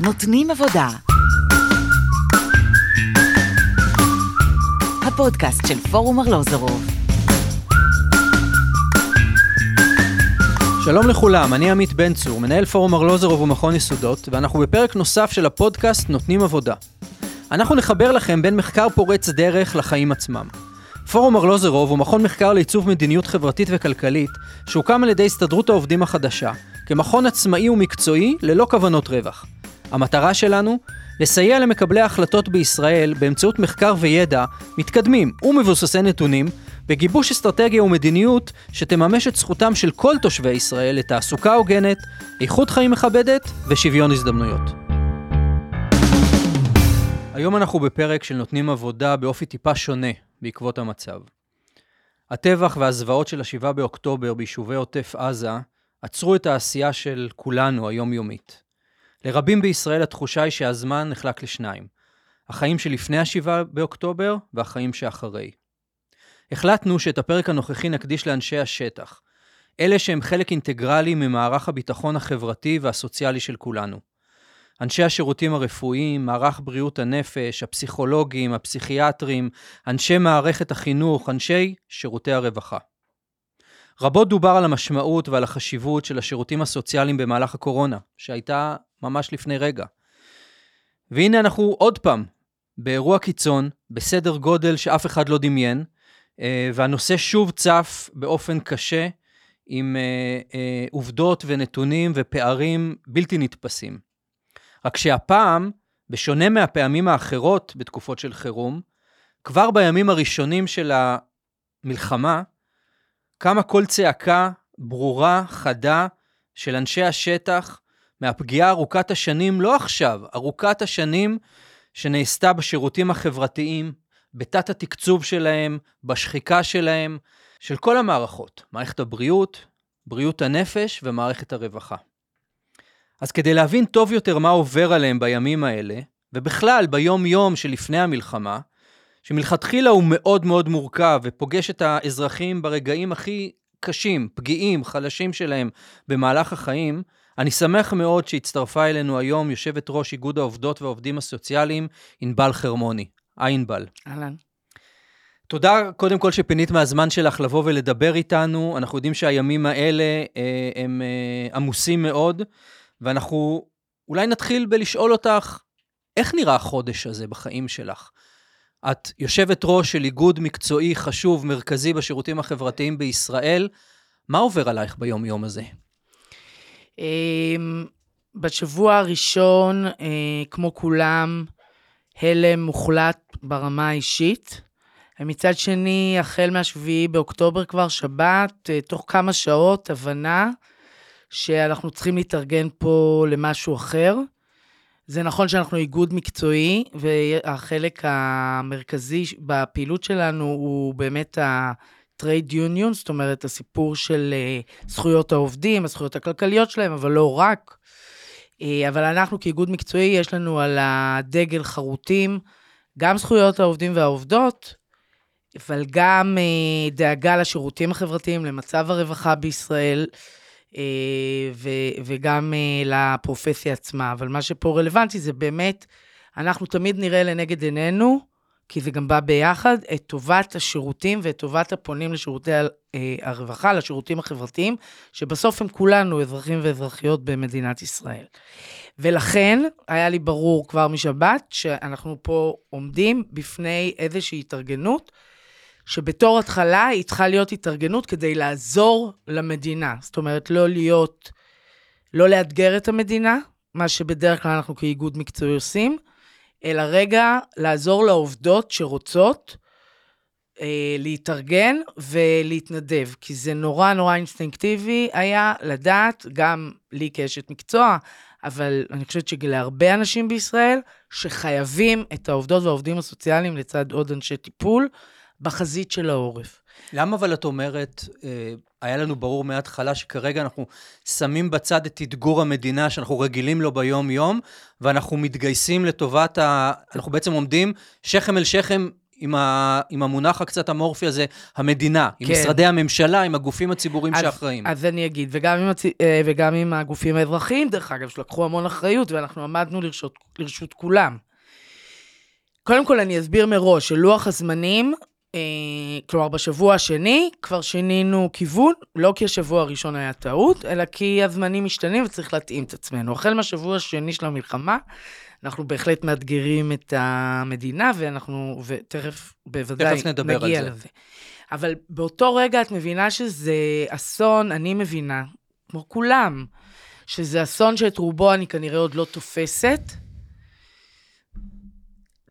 נותנים עבודה. הפודקאסט של פורום ארלוזורוב. שלום לכולם, אני עמית בן צור, מנהל פורום ארלוזורוב ומכון יסודות, ואנחנו בפרק נוסף של הפודקאסט נותנים עבודה. אנחנו נחבר לכם בין מחקר פורץ דרך לחיים עצמם. פורום ארלוזרוב הוא מכון מחקר לעיצוב מדיניות חברתית וכלכלית, שהוקם על ידי הסתדרות העובדים החדשה, כמכון עצמאי ומקצועי ללא כוונות רווח. המטרה שלנו? לסייע למקבלי ההחלטות בישראל באמצעות מחקר וידע מתקדמים ומבוססי נתונים, בגיבוש אסטרטגיה ומדיניות שתממש את זכותם של כל תושבי ישראל לתעסוקה הוגנת, איכות חיים מכבדת ושוויון הזדמנויות. היום אנחנו בפרק של נותנים עבודה באופי טיפה שונה בעקבות המצב. הטבח והזוועות של ה-7 באוקטובר ביישובי עוטף עזה עצרו את העשייה של כולנו היומיומית. לרבים בישראל התחושה היא שהזמן נחלק לשניים, החיים שלפני ה-7 באוקטובר והחיים שאחרי. החלטנו שאת הפרק הנוכחי נקדיש לאנשי השטח, אלה שהם חלק אינטגרלי ממערך הביטחון החברתי והסוציאלי של כולנו. אנשי השירותים הרפואיים, מערך בריאות הנפש, הפסיכולוגים, הפסיכיאטרים, אנשי מערכת החינוך, אנשי שירותי הרווחה. רבות דובר על המשמעות ועל החשיבות של השירותים הסוציאליים במהלך הקורונה, שהייתה ממש לפני רגע. והנה אנחנו עוד פעם באירוע קיצון, בסדר גודל שאף אחד לא דמיין, אה, והנושא שוב צף באופן קשה, עם אה, אה, עובדות ונתונים ופערים בלתי נתפסים. רק שהפעם, בשונה מהפעמים האחרות בתקופות של חירום, כבר בימים הראשונים של המלחמה, קמה קול צעקה ברורה, חדה, של אנשי השטח, מהפגיעה ארוכת השנים, לא עכשיו, ארוכת השנים שנעשתה בשירותים החברתיים, בתת התקצוב שלהם, בשחיקה שלהם, של כל המערכות, מערכת הבריאות, בריאות הנפש ומערכת הרווחה. אז כדי להבין טוב יותר מה עובר עליהם בימים האלה, ובכלל ביום-יום שלפני המלחמה, שמלכתחילה הוא מאוד מאוד מורכב ופוגש את האזרחים ברגעים הכי קשים, פגיעים, חלשים שלהם במהלך החיים, אני שמח מאוד שהצטרפה אלינו היום יושבת ראש איגוד העובדות והעובדים הסוציאליים, ענבל חרמוני. היי ענבל. אהלן. תודה קודם כל שפינית מהזמן שלך לבוא ולדבר איתנו. אנחנו יודעים שהימים האלה אה, הם אה, עמוסים מאוד, ואנחנו אולי נתחיל בלשאול אותך, איך נראה החודש הזה בחיים שלך? את יושבת ראש של איגוד מקצועי חשוב, מרכזי בשירותים החברתיים בישראל. מה עובר עלייך ביום-יום הזה? אמ, בשבוע הראשון, אה, כמו כולם, הלם מוחלט ברמה האישית. מצד שני, החל מהשביעי באוקטובר כבר, שבת, אה, תוך כמה שעות, הבנה שאנחנו צריכים להתארגן פה למשהו אחר. זה נכון שאנחנו איגוד מקצועי, והחלק המרכזי בפעילות שלנו הוא באמת ה-trade union, זאת אומרת, הסיפור של אה, זכויות העובדים, הזכויות הכלכליות שלהם, אבל לא רק. אה, אבל אנחנו כאיגוד מקצועי, יש לנו על הדגל חרוטים גם זכויות העובדים והעובדות, אבל גם אה, דאגה לשירותים החברתיים, למצב הרווחה בישראל, ו- וגם לפרופסיה עצמה. אבל מה שפה רלוונטי זה באמת, אנחנו תמיד נראה לנגד עינינו, כי זה גם בא ביחד, את טובת השירותים ואת טובת הפונים לשירותי הרווחה, לשירותים החברתיים, שבסוף הם כולנו אזרחים ואזרחיות במדינת ישראל. ולכן היה לי ברור כבר משבת שאנחנו פה עומדים בפני איזושהי התארגנות, שבתור התחלה היא צריכה להיות התארגנות כדי לעזור למדינה. זאת אומרת, לא להיות, לא לאתגר את המדינה, מה שבדרך כלל אנחנו כאיגוד מקצועי עושים, אלא רגע לעזור לעובדות שרוצות אה, להתארגן ולהתנדב, כי זה נורא נורא אינסטינקטיבי היה לדעת, גם לי כאשת מקצוע, אבל אני חושבת שלהרבה אנשים בישראל, שחייבים את העובדות והעובדים הסוציאליים לצד עוד אנשי טיפול בחזית של העורף. למה אבל את אומרת, אה, היה לנו ברור מההתחלה שכרגע אנחנו שמים בצד את אתגור המדינה שאנחנו רגילים לו ביום-יום, ואנחנו מתגייסים לטובת ה... אנחנו בעצם עומדים שכם אל שכם עם, ה, עם המונח הקצת אמורפי הזה, המדינה, עם כן. משרדי הממשלה, עם הגופים הציבוריים אז- שאחראים. אז אני אגיד, וגם עם, הצ... אה, וגם עם הגופים האזרחיים, דרך אגב, שלקחו המון אחריות, ואנחנו עמדנו לרשות, לרשות כולם. קודם כל, אני אסביר מראש שלוח הזמנים, כלומר, בשבוע השני כבר שינינו כיוון, לא כי השבוע הראשון היה טעות, אלא כי הזמנים משתנים וצריך להתאים את עצמנו. החל מהשבוע השני של המלחמה, אנחנו בהחלט מאתגרים את המדינה, ואנחנו, ותכף בוודאי תכף נדבר על נגיע זה. לזה. אבל באותו רגע את מבינה שזה אסון, אני מבינה, כמו כולם, שזה אסון שאת רובו אני כנראה עוד לא תופסת.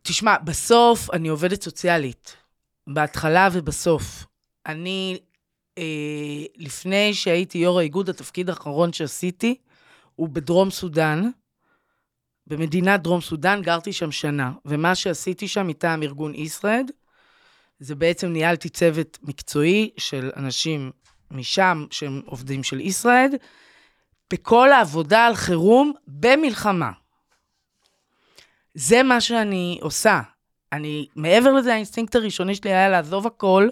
תשמע, בסוף אני עובדת סוציאלית, בהתחלה ובסוף. אני, אה, לפני שהייתי יו"ר האיגוד, התפקיד האחרון שעשיתי הוא בדרום סודאן, במדינת דרום סודאן, גרתי שם שנה, ומה שעשיתי שם מטעם ארגון ישרד, זה בעצם ניהלתי צוות מקצועי של אנשים משם, שהם עובדים של ישרד, בכל העבודה על חירום במלחמה. זה מה שאני עושה. אני, מעבר לזה, האינסטינקט הראשוני שלי היה לעזוב הכל,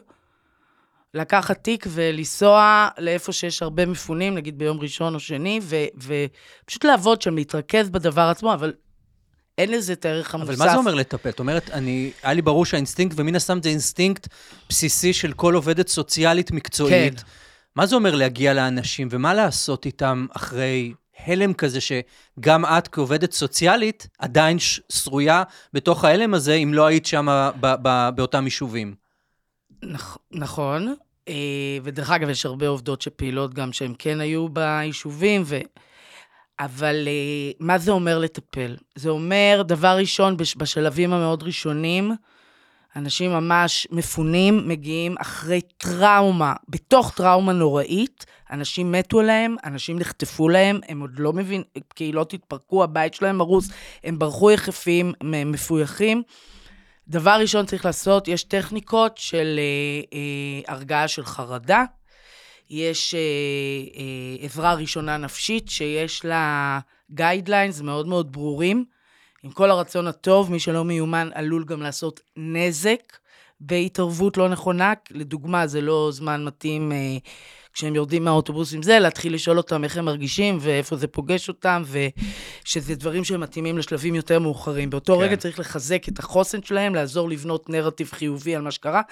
לקחת תיק ולנסוע לאיפה שיש הרבה מפונים, נגיד ביום ראשון או שני, ו, ופשוט לעבוד שם, להתרכז בדבר עצמו, אבל אין לזה את הערך המוסף. אבל מה זה אומר לטפל? את אומרת, אני, היה לי ברור שהאינסטינקט, ומן הסתם זה אינסטינקט בסיסי של כל עובדת סוציאלית מקצועית. כן. מה זה אומר להגיע לאנשים, ומה לעשות איתם אחרי הלם כזה, שגם את כעובדת סוציאלית עדיין שרויה בתוך ההלם הזה, אם לא היית שם באותם יישובים? נכ- נכון, אה, ודרך אגב, יש הרבה עובדות שפעילות גם שהן כן היו ביישובים, ו... אבל אה, מה זה אומר לטפל? זה אומר, דבר ראשון, בש- בשלבים המאוד ראשונים, אנשים ממש מפונים, מגיעים אחרי טראומה, בתוך טראומה נוראית, אנשים מתו להם, אנשים נחטפו להם, הם עוד לא מבינים, קהילות התפרקו, הבית שלהם הרוס, הם ברחו יחפים, מפויחים. דבר ראשון צריך לעשות, יש טכניקות של אה, אה, הרגעה של חרדה, יש אה, אה, עזרה ראשונה נפשית שיש לה guidelines מאוד מאוד ברורים. עם כל הרצון הטוב, מי שלא מיומן עלול גם לעשות נזק בהתערבות לא נכונה. לדוגמה, זה לא זמן מתאים אה, כשהם יורדים מהאוטובוס עם זה, להתחיל לשאול אותם איך הם מרגישים ואיפה זה פוגש אותם, ושזה דברים שמתאימים לשלבים יותר מאוחרים. באותו כן. רגע צריך לחזק את החוסן שלהם, לעזור לבנות נרטיב חיובי על מה שקרה,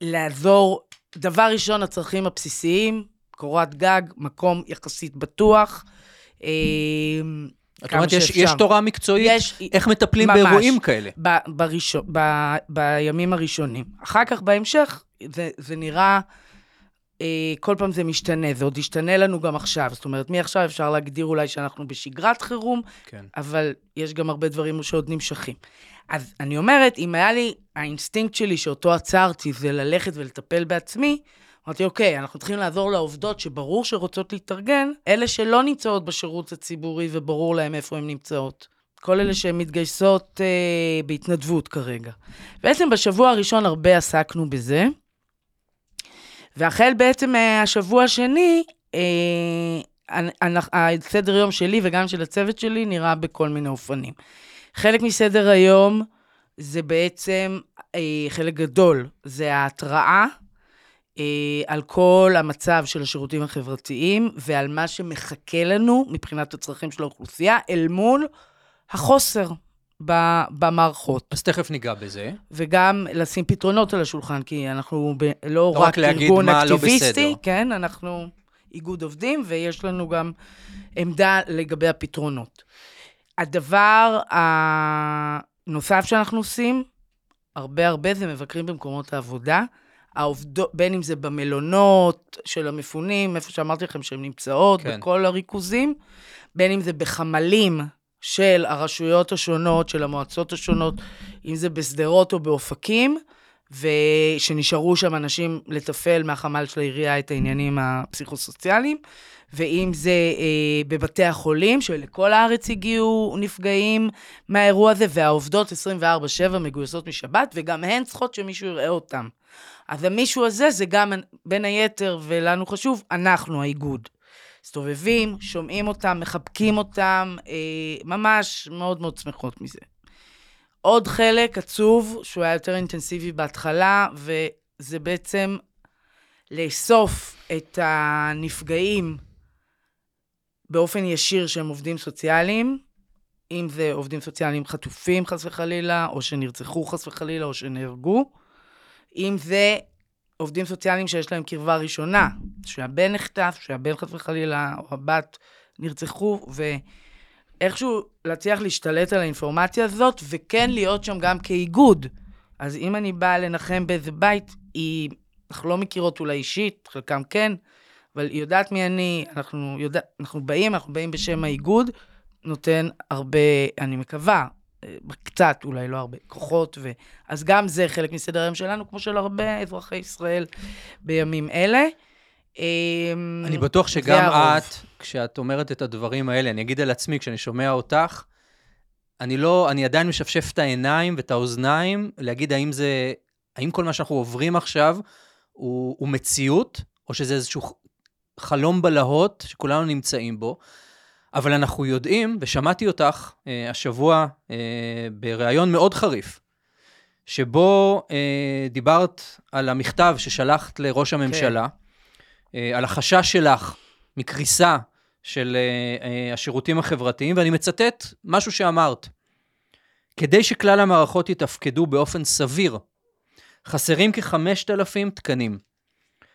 לעזור, דבר ראשון, הצרכים הבסיסיים, קורת גג, מקום יחסית בטוח. אה, את אומרת, יש. יש תורה מקצועית יש, איך מטפלים ממש. באירועים כאלה. ב, בראשון, ב, בימים הראשונים. אחר כך, בהמשך, זה, זה נראה, אה, כל פעם זה משתנה, זה עוד ישתנה לנו גם עכשיו. זאת אומרת, מעכשיו אפשר להגדיר אולי שאנחנו בשגרת חירום, כן. אבל יש גם הרבה דברים שעוד נמשכים. אז אני אומרת, אם היה לי, האינסטינקט שלי שאותו עצרתי זה ללכת ולטפל בעצמי, אמרתי, אוקיי, אנחנו צריכים לעזור לעובדות שברור שרוצות להתארגן, אלה שלא נמצאות בשירות הציבורי וברור להם איפה הן נמצאות. כל אלה שהן מתגייסות אה, בהתנדבות כרגע. בעצם בשבוע הראשון הרבה עסקנו בזה, והחל בעצם מהשבוע השני, אה, הנ- הנ- הסדר יום שלי וגם של הצוות שלי נראה בכל מיני אופנים. חלק מסדר היום זה בעצם, אה, חלק גדול, זה ההתראה אה, על כל המצב של השירותים החברתיים ועל מה שמחכה לנו מבחינת הצרכים של האוכלוסייה, אל מול החוסר במערכות. אז תכף ניגע בזה. וגם לשים פתרונות על השולחן, כי אנחנו ב- לא, לא רק, רק ארגון לא אקטיביסטי, בסדר. כן, אנחנו איגוד עובדים, ויש לנו גם עמדה לגבי הפתרונות. הדבר הנוסף שאנחנו עושים, הרבה הרבה זה מבקרים במקומות העבודה. העובדות, בין אם זה במלונות של המפונים, איפה שאמרתי לכם שהן נמצאות, כן. בכל הריכוזים, בין אם זה בחמלים של הרשויות השונות, של המועצות השונות, אם זה בשדרות או באופקים, ושנשארו שם אנשים לתפעל מהחמ"ל של העירייה את העניינים הפסיכוסוציאליים, ואם זה אה, בבתי החולים, שלכל הארץ הגיעו נפגעים מהאירוע הזה, והעובדות 24/7 מגויסות משבת, וגם הן צריכות שמישהו יראה אותן. אז המישהו הזה זה גם, בין היתר, ולנו חשוב, אנחנו, האיגוד. מסתובבים, שומעים אותם, מחבקים אותם, אה, ממש מאוד מאוד שמחות מזה. עוד חלק עצוב, שהוא היה יותר אינטנסיבי בהתחלה, וזה בעצם לאסוף את הנפגעים באופן ישיר שהם עובדים סוציאליים, אם זה עובדים סוציאליים חטופים חס וחלילה, או שנרצחו חס וחלילה, או שנהרגו, אם זה עובדים סוציאליים שיש להם קרבה ראשונה, שהבן נחטף, שהבן חס וחלילה, או הבת נרצחו, ואיכשהו להצליח להשתלט על האינפורמציה הזאת, וכן להיות שם גם כאיגוד. אז אם אני באה לנחם באיזה בית, היא, אנחנו לא מכירות אולי אישית, חלקם כן, אבל היא יודעת מי אני, אנחנו, יודע, אנחנו באים, אנחנו באים בשם האיגוד, נותן הרבה, אני מקווה, אה, קצת, אולי לא הרבה, כוחות, ו... אז גם זה חלק מסדר היום שלנו, כמו של הרבה אזרחי ישראל בימים אלה. אמ, אני בטוח שגם את, כשאת אומרת את הדברים האלה, אני אגיד על עצמי, כשאני שומע אותך, אני לא, אני עדיין משפשף את העיניים ואת האוזניים, להגיד האם זה, האם כל מה שאנחנו עוברים עכשיו הוא, הוא מציאות, או שזה איזשהו חלום בלהות שכולנו נמצאים בו. אבל אנחנו יודעים, ושמעתי אותך אה, השבוע אה, בריאיון מאוד חריף, שבו אה, דיברת על המכתב ששלחת לראש הממשלה, כן. אה, על החשש שלך מקריסה של אה, אה, השירותים החברתיים, ואני מצטט משהו שאמרת. כדי שכלל המערכות יתפקדו באופן סביר, חסרים כ-5,000 תקנים.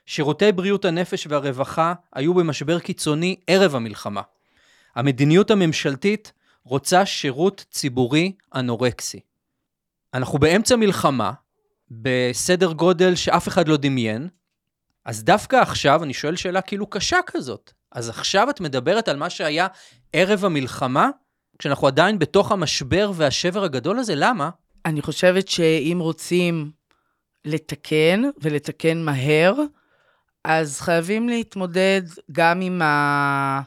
שירותי בריאות הנפש והרווחה היו במשבר קיצוני ערב המלחמה. המדיניות הממשלתית רוצה שירות ציבורי אנורקסי. אנחנו באמצע מלחמה, בסדר גודל שאף אחד לא דמיין, אז דווקא עכשיו אני שואל שאלה כאילו קשה כזאת. אז עכשיו את מדברת על מה שהיה ערב המלחמה, כשאנחנו עדיין בתוך המשבר והשבר הגדול הזה? למה? אני חושבת שאם רוצים לתקן, ולתקן מהר, אז חייבים להתמודד גם עם ה...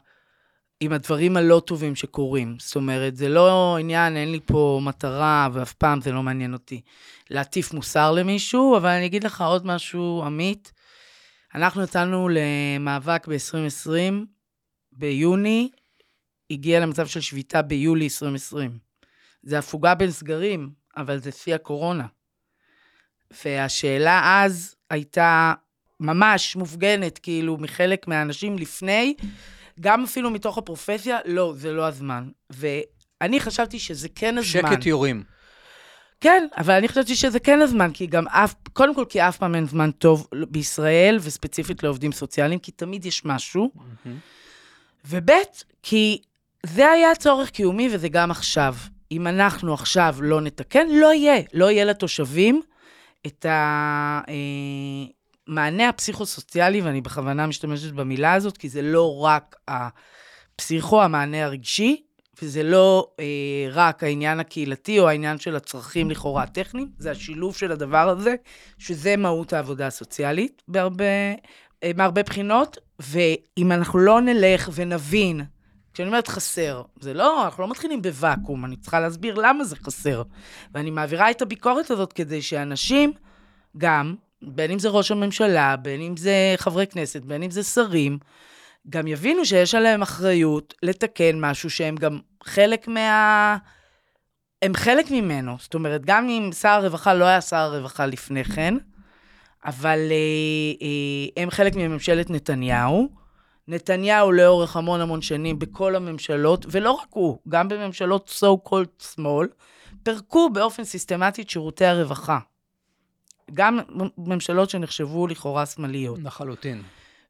עם הדברים הלא טובים שקורים. זאת אומרת, זה לא עניין, אין לי פה מטרה, ואף פעם זה לא מעניין אותי להטיף מוסר למישהו, אבל אני אגיד לך עוד משהו, עמית. אנחנו יצאנו למאבק ב-2020, ביוני, הגיע למצב של שביתה ביולי 2020. זה הפוגה בין סגרים, אבל זה שיא הקורונה. והשאלה אז הייתה ממש מופגנת, כאילו, מחלק מהאנשים לפני, גם אפילו מתוך הפרופסיה, לא, זה לא הזמן. ואני חשבתי שזה כן הזמן. שקט יורים. כן, אבל אני חשבתי שזה כן הזמן, כי גם אף, קודם כל כי אף פעם אין זמן טוב בישראל, וספציפית לעובדים סוציאליים, כי תמיד יש משהו. Mm-hmm. וב', כי זה היה צורך קיומי וזה גם עכשיו. אם אנחנו עכשיו לא נתקן, לא יהיה. לא יהיה לתושבים את ה... אה, המענה הפסיכו-סוציאלי, ואני בכוונה משתמשת במילה הזאת, כי זה לא רק הפסיכו, המענה הרגשי, וזה לא אה, רק העניין הקהילתי או העניין של הצרכים לכאורה הטכניים, זה השילוב של הדבר הזה, שזה מהות העבודה הסוציאלית בהרבה, אה, מהרבה בחינות, ואם אנחנו לא נלך ונבין, כשאני אומרת חסר, זה לא, אנחנו לא מתחילים בוואקום, אני צריכה להסביר למה זה חסר. ואני מעבירה את הביקורת הזאת כדי שאנשים גם בין אם זה ראש הממשלה, בין אם זה חברי כנסת, בין אם זה שרים, גם יבינו שיש עליהם אחריות לתקן משהו שהם גם חלק מה... הם חלק ממנו. זאת אומרת, גם אם שר הרווחה לא היה שר הרווחה לפני כן, אבל אה, אה, הם חלק מממשלת נתניהו. נתניהו לאורך המון המון שנים בכל הממשלות, ולא רק הוא, גם בממשלות so called שמאל, פירקו באופן סיסטמטי את שירותי הרווחה. גם ממשלות שנחשבו לכאורה שמאליות. לחלוטין.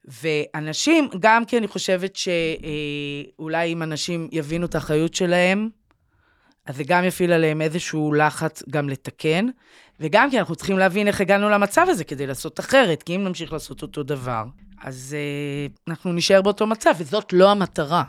ואנשים, גם כי אני חושבת שאולי אם אנשים יבינו את האחריות שלהם, אז זה גם יפעיל עליהם איזשהו לחץ גם לתקן, וגם כי אנחנו צריכים להבין איך הגענו למצב הזה כדי לעשות אחרת, כי אם נמשיך לעשות אותו דבר, אז uh, אנחנו נשאר באותו מצב, וזאת לא המטרה.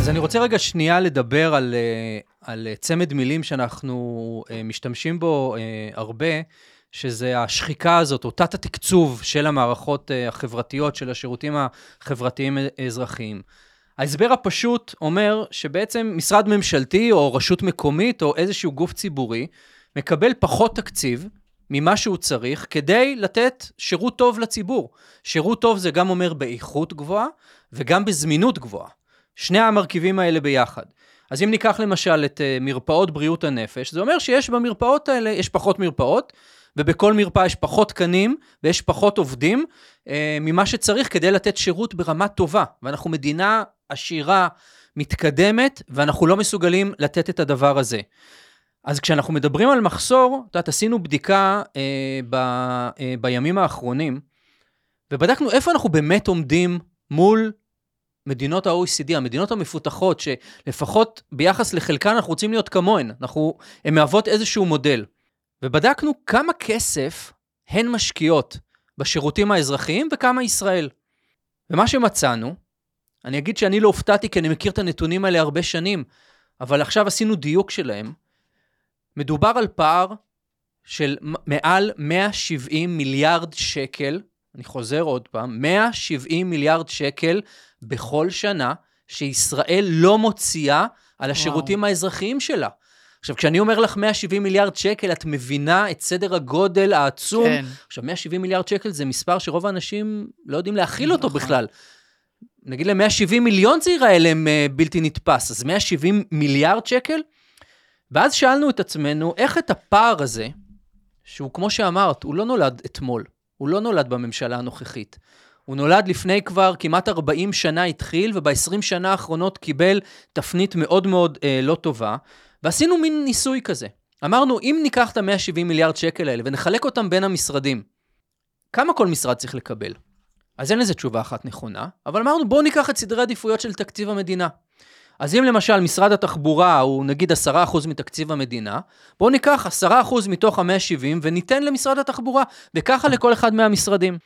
אז אני רוצה רגע שנייה לדבר על, אה, על צמד מילים שאנחנו אה, משתמשים בו אה, הרבה, שזה השחיקה הזאת, או תת-התקצוב של המערכות החברתיות, של השירותים החברתיים-אזרחיים. ההסבר הפשוט אומר שבעצם משרד ממשלתי, או רשות מקומית, או איזשהו גוף ציבורי, מקבל פחות תקציב, ממה שהוא צריך כדי לתת שירות טוב לציבור. שירות טוב זה גם אומר באיכות גבוהה וגם בזמינות גבוהה. שני המרכיבים האלה ביחד. אז אם ניקח למשל את uh, מרפאות בריאות הנפש, זה אומר שיש במרפאות האלה, יש פחות מרפאות, ובכל מרפאה יש פחות תקנים ויש פחות עובדים uh, ממה שצריך כדי לתת שירות ברמה טובה. ואנחנו מדינה עשירה, מתקדמת, ואנחנו לא מסוגלים לתת את הדבר הזה. אז כשאנחנו מדברים על מחסור, את יודעת, עשינו בדיקה אה, ב, אה, בימים האחרונים, ובדקנו איפה אנחנו באמת עומדים מול מדינות ה-OECD, המדינות המפותחות, שלפחות ביחס לחלקן אנחנו רוצים להיות כמוהן, אנחנו, הן מהוות איזשהו מודל. ובדקנו כמה כסף הן משקיעות בשירותים האזרחיים וכמה ישראל. ומה שמצאנו, אני אגיד שאני לא הופתעתי כי אני מכיר את הנתונים האלה הרבה שנים, אבל עכשיו עשינו דיוק שלהם. מדובר על פער של מעל 170 מיליארד שקל, אני חוזר עוד פעם, 170 מיליארד שקל בכל שנה, שישראל לא מוציאה על השירותים וואו. האזרחיים שלה. עכשיו, כשאני אומר לך 170 מיליארד שקל, את מבינה את סדר הגודל העצום. כן. עכשיו, 170 מיליארד שקל זה מספר שרוב האנשים לא יודעים להכיל אותו נכון. בכלל. נגיד ל-170 מיליון זה ייראה להם בלתי נתפס, אז 170 מיליארד שקל? ואז שאלנו את עצמנו, איך את הפער הזה, שהוא כמו שאמרת, הוא לא נולד אתמול, הוא לא נולד בממשלה הנוכחית. הוא נולד לפני כבר כמעט 40 שנה התחיל, וב-20 שנה האחרונות קיבל תפנית מאוד מאוד אה, לא טובה, ועשינו מין ניסוי כזה. אמרנו, אם ניקח את ה-170 מיליארד שקל האלה ונחלק אותם בין המשרדים, כמה כל משרד צריך לקבל? אז אין לזה תשובה אחת נכונה, אבל אמרנו, בואו ניקח את סדרי העדיפויות של תקציב המדינה. אז אם למשל משרד התחבורה הוא נגיד 10% מתקציב המדינה, בואו ניקח 10% מתוך ה-170 וניתן למשרד התחבורה, וככה לכל אחד מהמשרדים.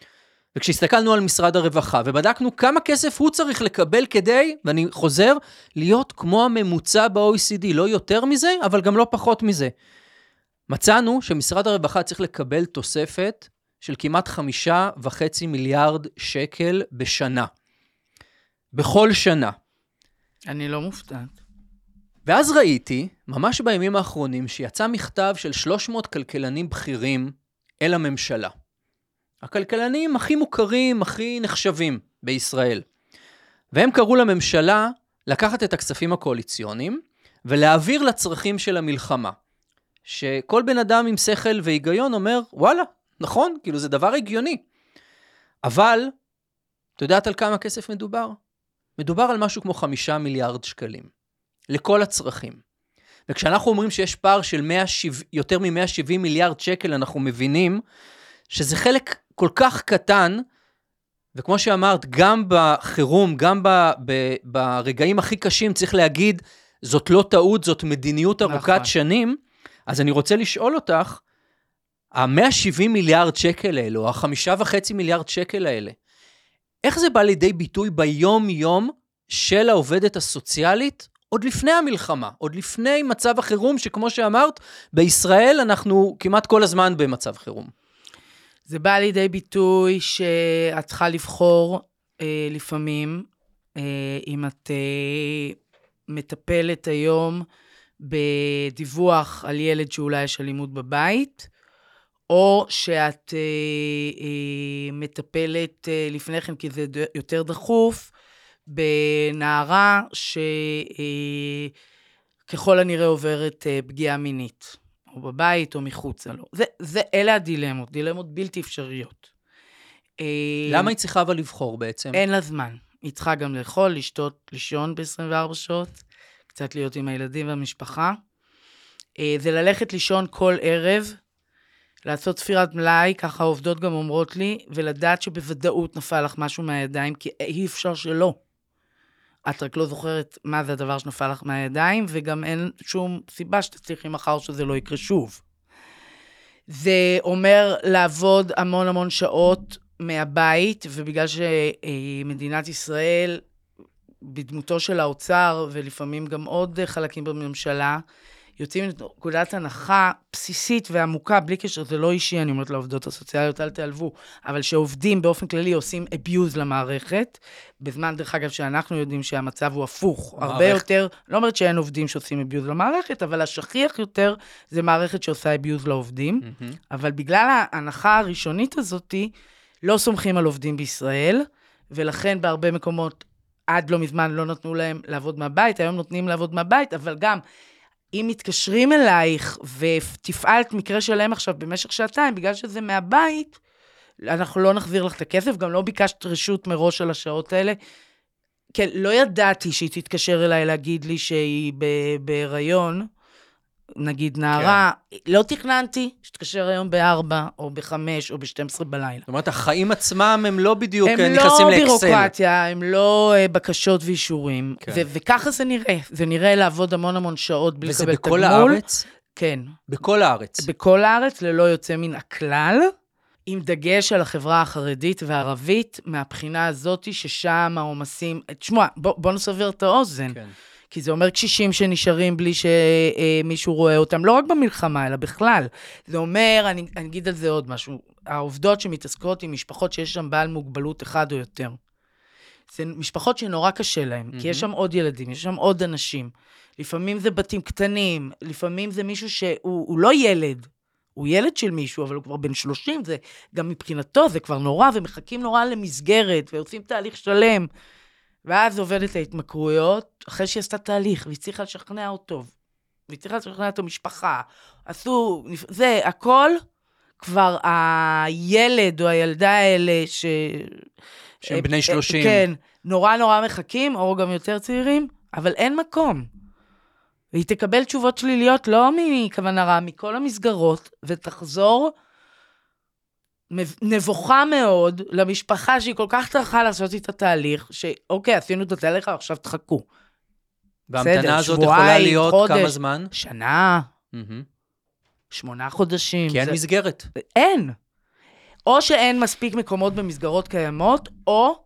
וכשהסתכלנו על משרד הרווחה ובדקנו כמה כסף הוא צריך לקבל כדי, ואני חוזר, להיות כמו הממוצע ב-OECD, לא יותר מזה, אבל גם לא פחות מזה. מצאנו שמשרד הרווחה צריך לקבל תוספת של כמעט חמישה וחצי מיליארד שקל בשנה. בכל שנה. אני לא מופתעת. ואז ראיתי, ממש בימים האחרונים, שיצא מכתב של 300 כלכלנים בכירים אל הממשלה. הכלכלנים הכי מוכרים, הכי נחשבים בישראל. והם קראו לממשלה לקחת את הכספים הקואליציוניים ולהעביר לצרכים של המלחמה. שכל בן אדם עם שכל והיגיון אומר, וואלה, נכון, כאילו זה דבר הגיוני. אבל, את יודעת על כמה כסף מדובר? מדובר על משהו כמו חמישה מיליארד שקלים. לכל הצרכים. וכשאנחנו אומרים שיש פער של 170, יותר מ-170 מיליארד שקל, אנחנו מבינים שזה חלק כל כך קטן, וכמו שאמרת, גם בחירום, גם ב, ב, ברגעים הכי קשים, צריך להגיד, זאת לא טעות, זאת מדיניות ארוכת נכון. שנים. אז אני רוצה לשאול אותך, ה-170 מיליארד שקל האלו, או ה-5.5 מיליארד שקל האלה, איך זה בא לידי ביטוי ביום-יום של העובדת הסוציאלית עוד לפני המלחמה, עוד לפני מצב החירום, שכמו שאמרת, בישראל אנחנו כמעט כל הזמן במצב חירום. זה בא לידי ביטוי שאת צריכה לבחור אה, לפעמים, אה, אם את אה, מטפלת היום בדיווח על ילד שאולי יש אלימות בבית, או שאת אה, אה, מטפלת אה, לפני כן, כי זה יותר דחוף, בנערה שככל אה, הנראה עוברת אה, פגיעה מינית, או בבית או מחוצה לו. זה, זה, אלה הדילמות, דילמות בלתי אפשריות. אה, למה היא צריכה אבל לבחור בעצם? אין לה זמן. היא צריכה גם לאכול, לשתות, לישון ב-24 שעות, קצת להיות עם הילדים והמשפחה. אה, זה ללכת לישון כל ערב, לעשות ספירת מלאי, ככה העובדות גם אומרות לי, ולדעת שבוודאות נפל לך משהו מהידיים, כי אי אפשר שלא. את רק לא זוכרת מה זה הדבר שנפל לך מהידיים, וגם אין שום סיבה שתצליחי מחר שזה לא יקרה שוב. זה אומר לעבוד המון המון שעות מהבית, ובגלל שמדינת ישראל, בדמותו של האוצר, ולפעמים גם עוד חלקים בממשלה, יוצאים מנקודת הנחה בסיסית ועמוקה, בלי קשר, זה לא אישי, אני אומרת לעובדות הסוציאליות, אל תיעלבו, אבל שעובדים באופן כללי עושים abuse למערכת, בזמן, דרך אגב, שאנחנו יודעים שהמצב הוא הפוך, המערכת- הרבה יותר, לא אומרת שאין עובדים שעושים abuse למערכת, אבל השכיח יותר זה מערכת שעושה abuse לעובדים, מהמם. אבל בגלל ההנחה הראשונית הזאתי, לא סומכים על עובדים בישראל, ולכן בהרבה מקומות עד לא מזמן לא נתנו להם לעבוד מהבית, היום נותנים לעבוד מהבית, אבל גם אם מתקשרים אלייך ותפעלת מקרה שלם עכשיו במשך שעתיים, בגלל שזה מהבית, אנחנו לא נחזיר לך את הכסף, גם לא ביקשת רשות מראש על השעות האלה. כן, לא ידעתי שהיא תתקשר אליי להגיד לי שהיא בהיריון, נגיד נערה, לא תכננתי שתתקשר היום ב-4 או ב-5 או ב-12 בלילה. זאת אומרת, החיים עצמם הם לא בדיוק הם אה, לא נכנסים לאקסל. בירוקרטיה, הם לא אה, בקשות ואישורים. כן. ו- וככה זה נראה. זה נראה לעבוד המון המון שעות בלי וזה לקבל תגמול. בכל הארץ? כן. בכל הארץ. בכל הארץ, ללא יוצא מן הכלל, עם דגש על החברה החרדית והערבית, מהבחינה הזאת ששם העומסים... תשמע, בוא, בוא נסבר את האוזן. כן. כי זה אומר קשישים שנשארים בלי שמישהו רואה אותם, לא רק במלחמה, אלא בכלל. זה אומר, אני, אני אגיד על זה עוד משהו, העובדות שמתעסקות עם משפחות שיש שם בעל מוגבלות אחד או יותר. זה משפחות שנורא קשה להן, כי יש שם עוד ילדים, יש שם עוד אנשים. לפעמים זה בתים קטנים, לפעמים זה מישהו שהוא הוא לא ילד, הוא ילד של מישהו, אבל הוא כבר בן 30, זה גם מבחינתו, זה כבר נורא, ומחכים נורא למסגרת, ועושים תהליך שלם. ואז עובדת ההתמכרויות, אחרי שהיא עשתה תהליך, והיא הצליחה לשכנע אותו, והיא הצליחה לשכנע את המשפחה, עשו, זה, הכל, כבר הילד או הילדה האלה ש... שהם בני 30. כן, נורא נורא מחכים, או גם יותר צעירים, אבל אין מקום. והיא תקבל תשובות שליליות לא מכוונה רעה, מכל המסגרות, ותחזור נבוכה מאוד למשפחה שהיא כל כך טרחה לעשות את התהליך, שאוקיי, עשינו את התהליך, עכשיו תחכו. וההמתנה הזאת שבועיים, יכולה להיות חודש. כמה זמן? שנה, מהמם. שמונה חודשים. כי אין זה- מסגרת. אין. או שאין מספיק מקומות במסגרות קיימות, או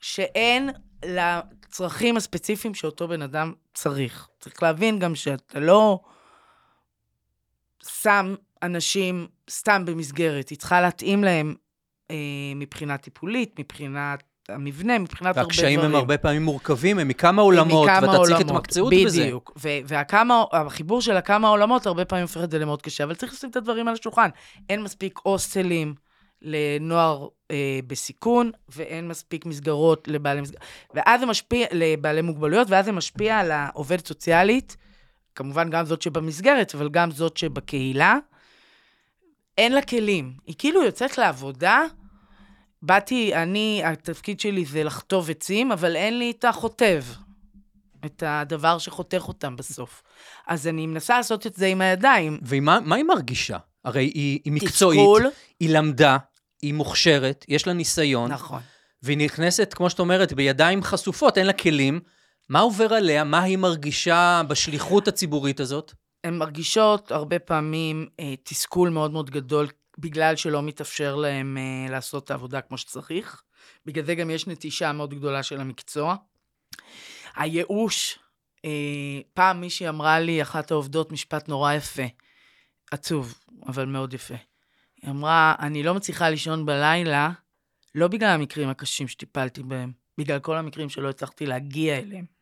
שאין לצרכים הספציפיים שאותו בן אדם צריך. צריך להבין גם שאתה לא שם אנשים סתם במסגרת, היא צריכה להתאים להם אה, מבחינה טיפולית, מבחינת המבנה, מבחינת הרבה דברים. והקשיים הם הרבה פעמים מורכבים, הם מכמה עולמות, מכמה ואתה צריך התמקצעות בזה. בדיוק. ו- והכמה, החיבור של הכמה עולמות הרבה פעמים הופך את זה למאוד קשה, אבל צריך לשים את הדברים על השולחן. אין מספיק הוסטלים לנוער אה, בסיכון, ואין מספיק מסגרות לבעלי מסגרות. ואז זה משפיע, לבעלי מוגבלויות, ואז זה משפיע על העובדת סוציאלית, כמובן גם זאת שבמסגרת, אבל גם זאת שבקהילה. אין לה כלים. היא כאילו יוצאת לעבודה, באתי, אני, התפקיד שלי זה לחטוב עצים, אבל אין לי את החוטב. את הדבר שחותך אותם בסוף. אז אני מנסה לעשות את זה עם הידיים. ומה מה היא מרגישה? הרי היא, היא מקצועית, תסכול. היא למדה, היא מוכשרת, יש לה ניסיון, נכון. והיא נכנסת, כמו שאת אומרת, בידיים חשופות, אין לה כלים. מה עובר עליה? מה היא מרגישה בשליחות הציבורית הזאת? הן מרגישות הרבה פעמים אה, תסכול מאוד מאוד גדול, בגלל שלא מתאפשר להן אה, לעשות את העבודה כמו שצריך. בגלל זה גם יש נטישה מאוד גדולה של המקצוע. הייאוש, אה, פעם מישהי אמרה לי, אחת העובדות, משפט נורא יפה, עצוב, אבל מאוד יפה. היא אמרה, אני לא מצליחה לישון בלילה, לא בגלל המקרים הקשים שטיפלתי בהם, בגלל כל המקרים שלא הצלחתי להגיע אליהם.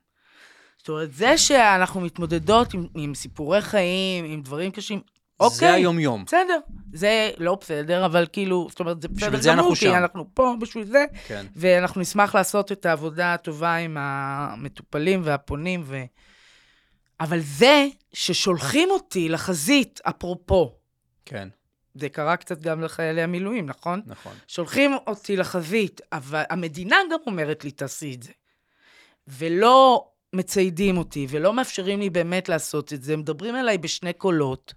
זאת אומרת, זה שאנחנו מתמודדות עם, עם סיפורי חיים, עם דברים קשים, אוקיי. זה היום-יום. בסדר, זה לא בסדר, אבל כאילו, זאת אומרת, זה בסדר זה אנחנו גמור, שם. כי אנחנו פה בשביל זה, כן. ואנחנו נשמח לעשות את העבודה הטובה עם המטופלים והפונים, ו... אבל זה ששולחים אותי לחזית, אפרופו, כן, זה קרה קצת גם לחיילי המילואים, נכון? נכון. שולחים אותי לחזית, אבל המדינה גם אומרת לי, תעשי את זה. ולא מציידים אותי, ולא מאפשרים לי באמת לעשות את זה, מדברים אליי בשני קולות.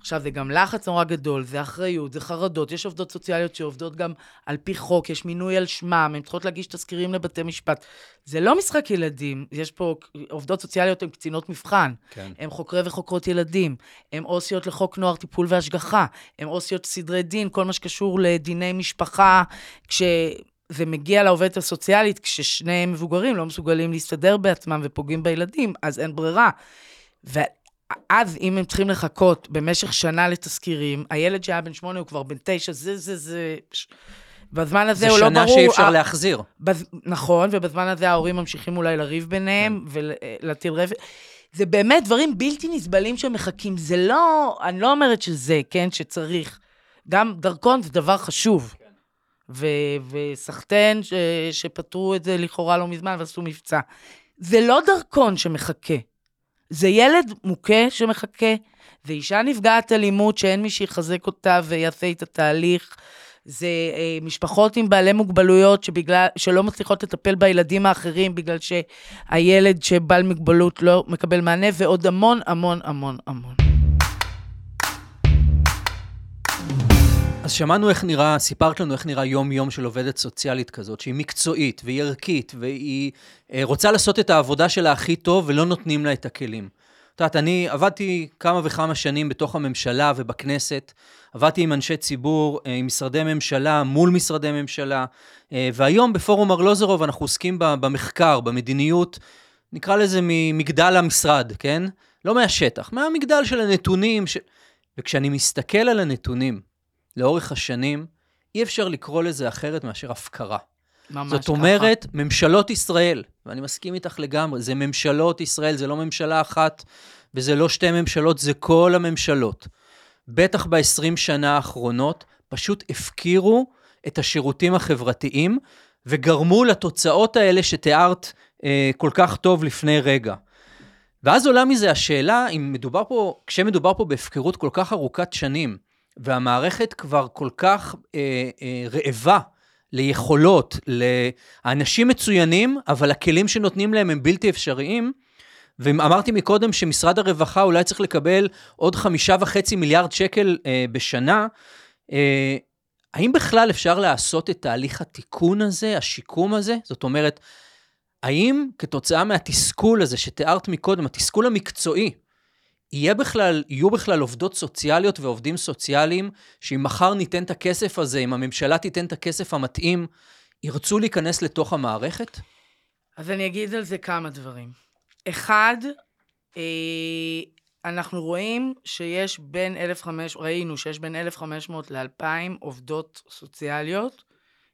עכשיו, זה גם לחץ נורא גדול, זה אחריות, זה חרדות, יש עובדות סוציאליות שעובדות גם על פי חוק, יש מינוי על שמם, הן צריכות להגיש תזכירים לבתי משפט. זה לא משחק ילדים, יש פה, עובדות סוציאליות הן קצינות מבחן, כן. הם חוקרי וחוקרות ילדים, הם עו"סיות לחוק נוער טיפול והשגחה, הם עו"סיות סדרי דין, כל מה שקשור לדיני משפחה, כשזה מגיע לעובדת הסוציאלית, כששני מבוגרים לא מסוגלים להסתדר בעצמם ופוגעים בילדים, אז אין ברירה. אז אם הם צריכים לחכות במשך שנה לתזכירים, הילד שהיה בן שמונה הוא כבר בן תשע, זה, זה, זה... בזמן הזה זה הוא לא שנה ברור. שאי אפשר להחזיר. בז... נכון, ובזמן הזה ההורים ממשיכים אולי לריב ביניהם ולהטיל רב... זה באמת דברים בלתי נסבלים שמחכים. זה לא, אני לא אומרת שזה, כן, שצריך. גם דרכון זה דבר חשוב. וסחטיין. שפתרו את זה לכאורה לא מזמן ועשו מבצע. זה לא דרכון שמחכה. זה ילד מוכה שמחכה, זה אישה נפגעת אלימות שאין מי שיחזק אותה ויעשה את התהליך. זה אה, משפחות עם בעלי מוגבלויות שבגלל, שלא מצליחות לטפל בילדים האחרים בגלל שהילד שבעל מוגבלות לא מקבל מענה, ועוד המון המון המון המון. אז שמענו איך נראה, סיפרת לנו איך נראה יום-יום של עובדת סוציאלית כזאת, שהיא מקצועית והיא ערכית, והיא אה, רוצה לעשות את העבודה שלה הכי טוב, ולא נותנים לה את הכלים. את יודעת, אני עבדתי כמה וכמה שנים בתוך הממשלה ובכנסת, עבדתי עם אנשי ציבור, אה, עם משרדי ממשלה, מול משרדי ממשלה, אה, והיום בפורום ארלוזרוב אנחנו עוסקים במחקר, במדיניות, נקרא לזה ממגדל המשרד, כן? לא מהשטח, מהמגדל של הנתונים. ש... וכשאני מסתכל על הנתונים לאורך השנים, אי אפשר לקרוא לזה אחרת מאשר הפקרה. ממש זאת ככה. אומרת, ממשלות ישראל, ואני מסכים איתך לגמרי, זה ממשלות ישראל, זה לא ממשלה אחת, וזה לא שתי ממשלות, זה כל הממשלות. בטח ב-20 שנה האחרונות, פשוט הפקירו את השירותים החברתיים, וגרמו לתוצאות האלה שתיארת אה, כל כך טוב לפני רגע. ואז עולה מזה השאלה, אם מדובר פה, כשמדובר פה בהפקרות כל כך ארוכת שנים, והמערכת כבר כל כך אה, אה, רעבה ליכולות, לאנשים מצוינים, אבל הכלים שנותנים להם הם בלתי אפשריים, ואמרתי מקודם שמשרד הרווחה אולי צריך לקבל עוד חמישה וחצי מיליארד שקל אה, בשנה, אה, האם בכלל אפשר לעשות את תהליך התיקון הזה, השיקום הזה? זאת אומרת, האם כתוצאה מהתסכול הזה שתיארת מקודם, התסכול המקצועי, יהיה בכלל, יהיו בכלל עובדות סוציאליות ועובדים סוציאליים, שאם מחר ניתן את הכסף הזה, אם הממשלה תיתן את הכסף המתאים, ירצו להיכנס לתוך המערכת? אז אני אגיד על זה כמה דברים. אחד, אה, אנחנו רואים שיש בין 1,500, ראינו שיש בין 1,500 ל-2,000 עובדות סוציאליות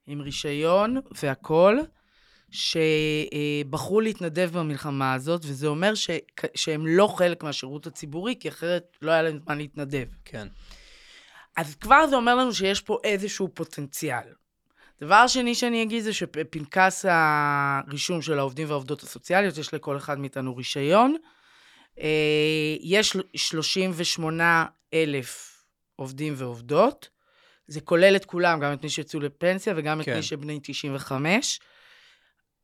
עם רישיון והכול, שבחרו להתנדב במלחמה הזאת, וזה אומר ש... שהם לא חלק מהשירות הציבורי, כי אחרת לא היה להם זמן להתנדב. כן. אז כבר זה אומר לנו שיש פה איזשהו פוטנציאל. דבר שני שאני אגיד זה שפנקס הרישום של העובדים והעובדות הסוציאליות, יש לכל אחד מאיתנו רישיון. אה, יש 38 אלף עובדים ועובדות. זה כולל את כולם, גם את מי שיצאו לפנסיה וגם את כן. מי שבני 95.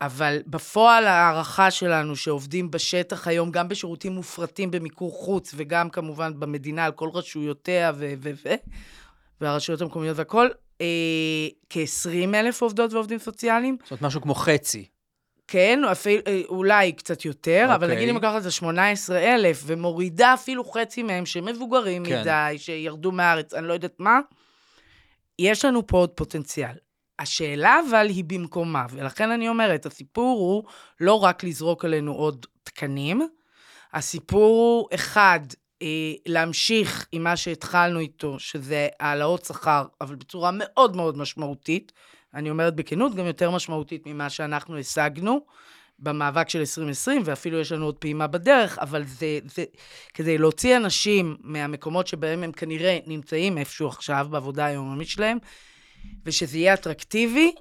אבל בפועל ההערכה שלנו שעובדים בשטח היום, גם בשירותים מופרטים במיקור חוץ, וגם כמובן במדינה על כל רשויותיה ו... ו... ו... והרשויות המקומיות והכול, אה, כ-20 אלף עובדות ועובדים סוציאליים. זאת אומרת, משהו כמו חצי. כן, אפילו, אה, אולי קצת יותר, אבל אוקיי. נגיד אם לקחת את זה 18 אלף, ומורידה אפילו חצי מהם שמבוגרים כן. מדי, שירדו מהארץ, אני לא יודעת מה, יש לנו פה עוד פוטנציאל. השאלה אבל היא במקומה, ולכן אני אומרת, הסיפור הוא לא רק לזרוק עלינו עוד תקנים, הסיפור הוא, אחד, אה, להמשיך עם מה שהתחלנו איתו, שזה העלאות שכר, אבל בצורה מאוד מאוד משמעותית. אני אומרת בכנות, גם יותר משמעותית ממה שאנחנו השגנו במאבק של 2020, ואפילו יש לנו עוד פעימה בדרך, אבל זה, זה כדי להוציא אנשים מהמקומות שבהם הם כנראה נמצאים איפשהו עכשיו בעבודה היומיומית שלהם, ושזה יהיה אטרקטיבי,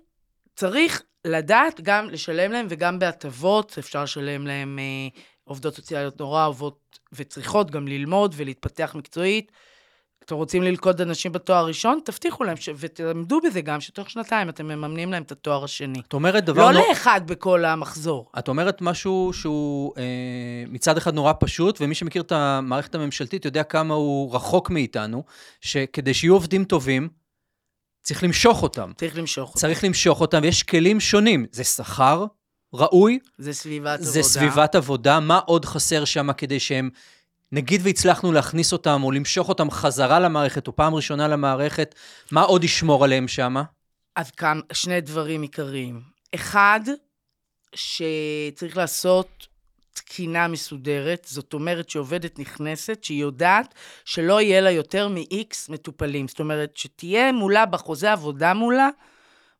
צריך לדעת גם לשלם להם וגם בהטבות, אפשר לשלם להם אה, עובדות סוציאליות נורא אוהבות וצריכות גם ללמוד ולהתפתח מקצועית. אתם רוצים ללכוד אנשים בתואר ראשון? תבטיחו להם ש... ותעמדו בזה גם, שתוך שנתיים אתם מממנים להם את התואר השני. את אומרת דבר... לא נו- לאחד בכל המחזור. את אומרת משהו שהוא אה, מצד אחד נורא פשוט, ומי שמכיר את המערכת הממשלתית יודע כמה הוא רחוק מאיתנו, שכדי שיהיו עובדים טובים, צריך למשוך אותם. צריך למשוך אותם. צריך למשוך אותם, ויש כלים שונים. זה שכר ראוי, זה סביבת זה עבודה. סביבת עבודה, מה עוד חסר שם כדי שהם, נגיד והצלחנו להכניס אותם, או למשוך אותם חזרה למערכת, או פעם ראשונה למערכת, מה עוד ישמור עליהם שם? אז כאן שני דברים עיקריים. אחד, שצריך לעשות תקינה מסודרת, זאת אומרת שעובדת נכנסת, שהיא יודעת שלא יהיה לה יותר מ-X מטופלים. זאת אומרת, שתהיה מולה בחוזה עבודה מולה,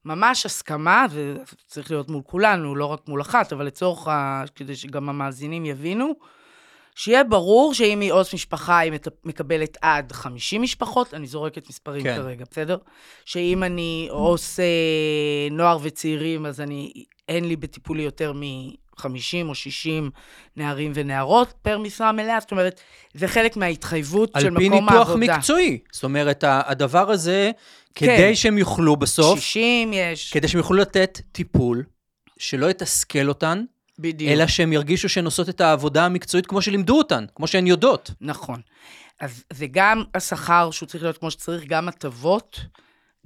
ממש הסכמה, וצריך להיות מול כולנו, לא רק מול אחת, אבל לצורך, ה... כדי שגם המאזינים יבינו, שיהיה ברור שאם היא עו"ס משפחה, היא מקבלת עד 50 משפחות, אני זורקת מספרים כן. כרגע, בסדר? שאם אני עו"ס אה, נוער וצעירים, אז אני, אין לי בטיפולי יותר מ-50 או 60 נערים ונערות פר משרה מלאה, זאת אומרת, זה חלק מההתחייבות של מקום העבודה. על פי ניתוח מקצועי. זאת אומרת, הדבר הזה, כדי כן. שהם יוכלו בסוף... 60 יש. כדי שהם יוכלו לתת טיפול שלא יתסכל אותן, בדיוק. אלא שהם ירגישו שהן עושות את העבודה המקצועית כמו שלימדו אותן, כמו שהן יודעות. נכון. אז זה גם השכר שהוא צריך להיות כמו שצריך, גם הטבות,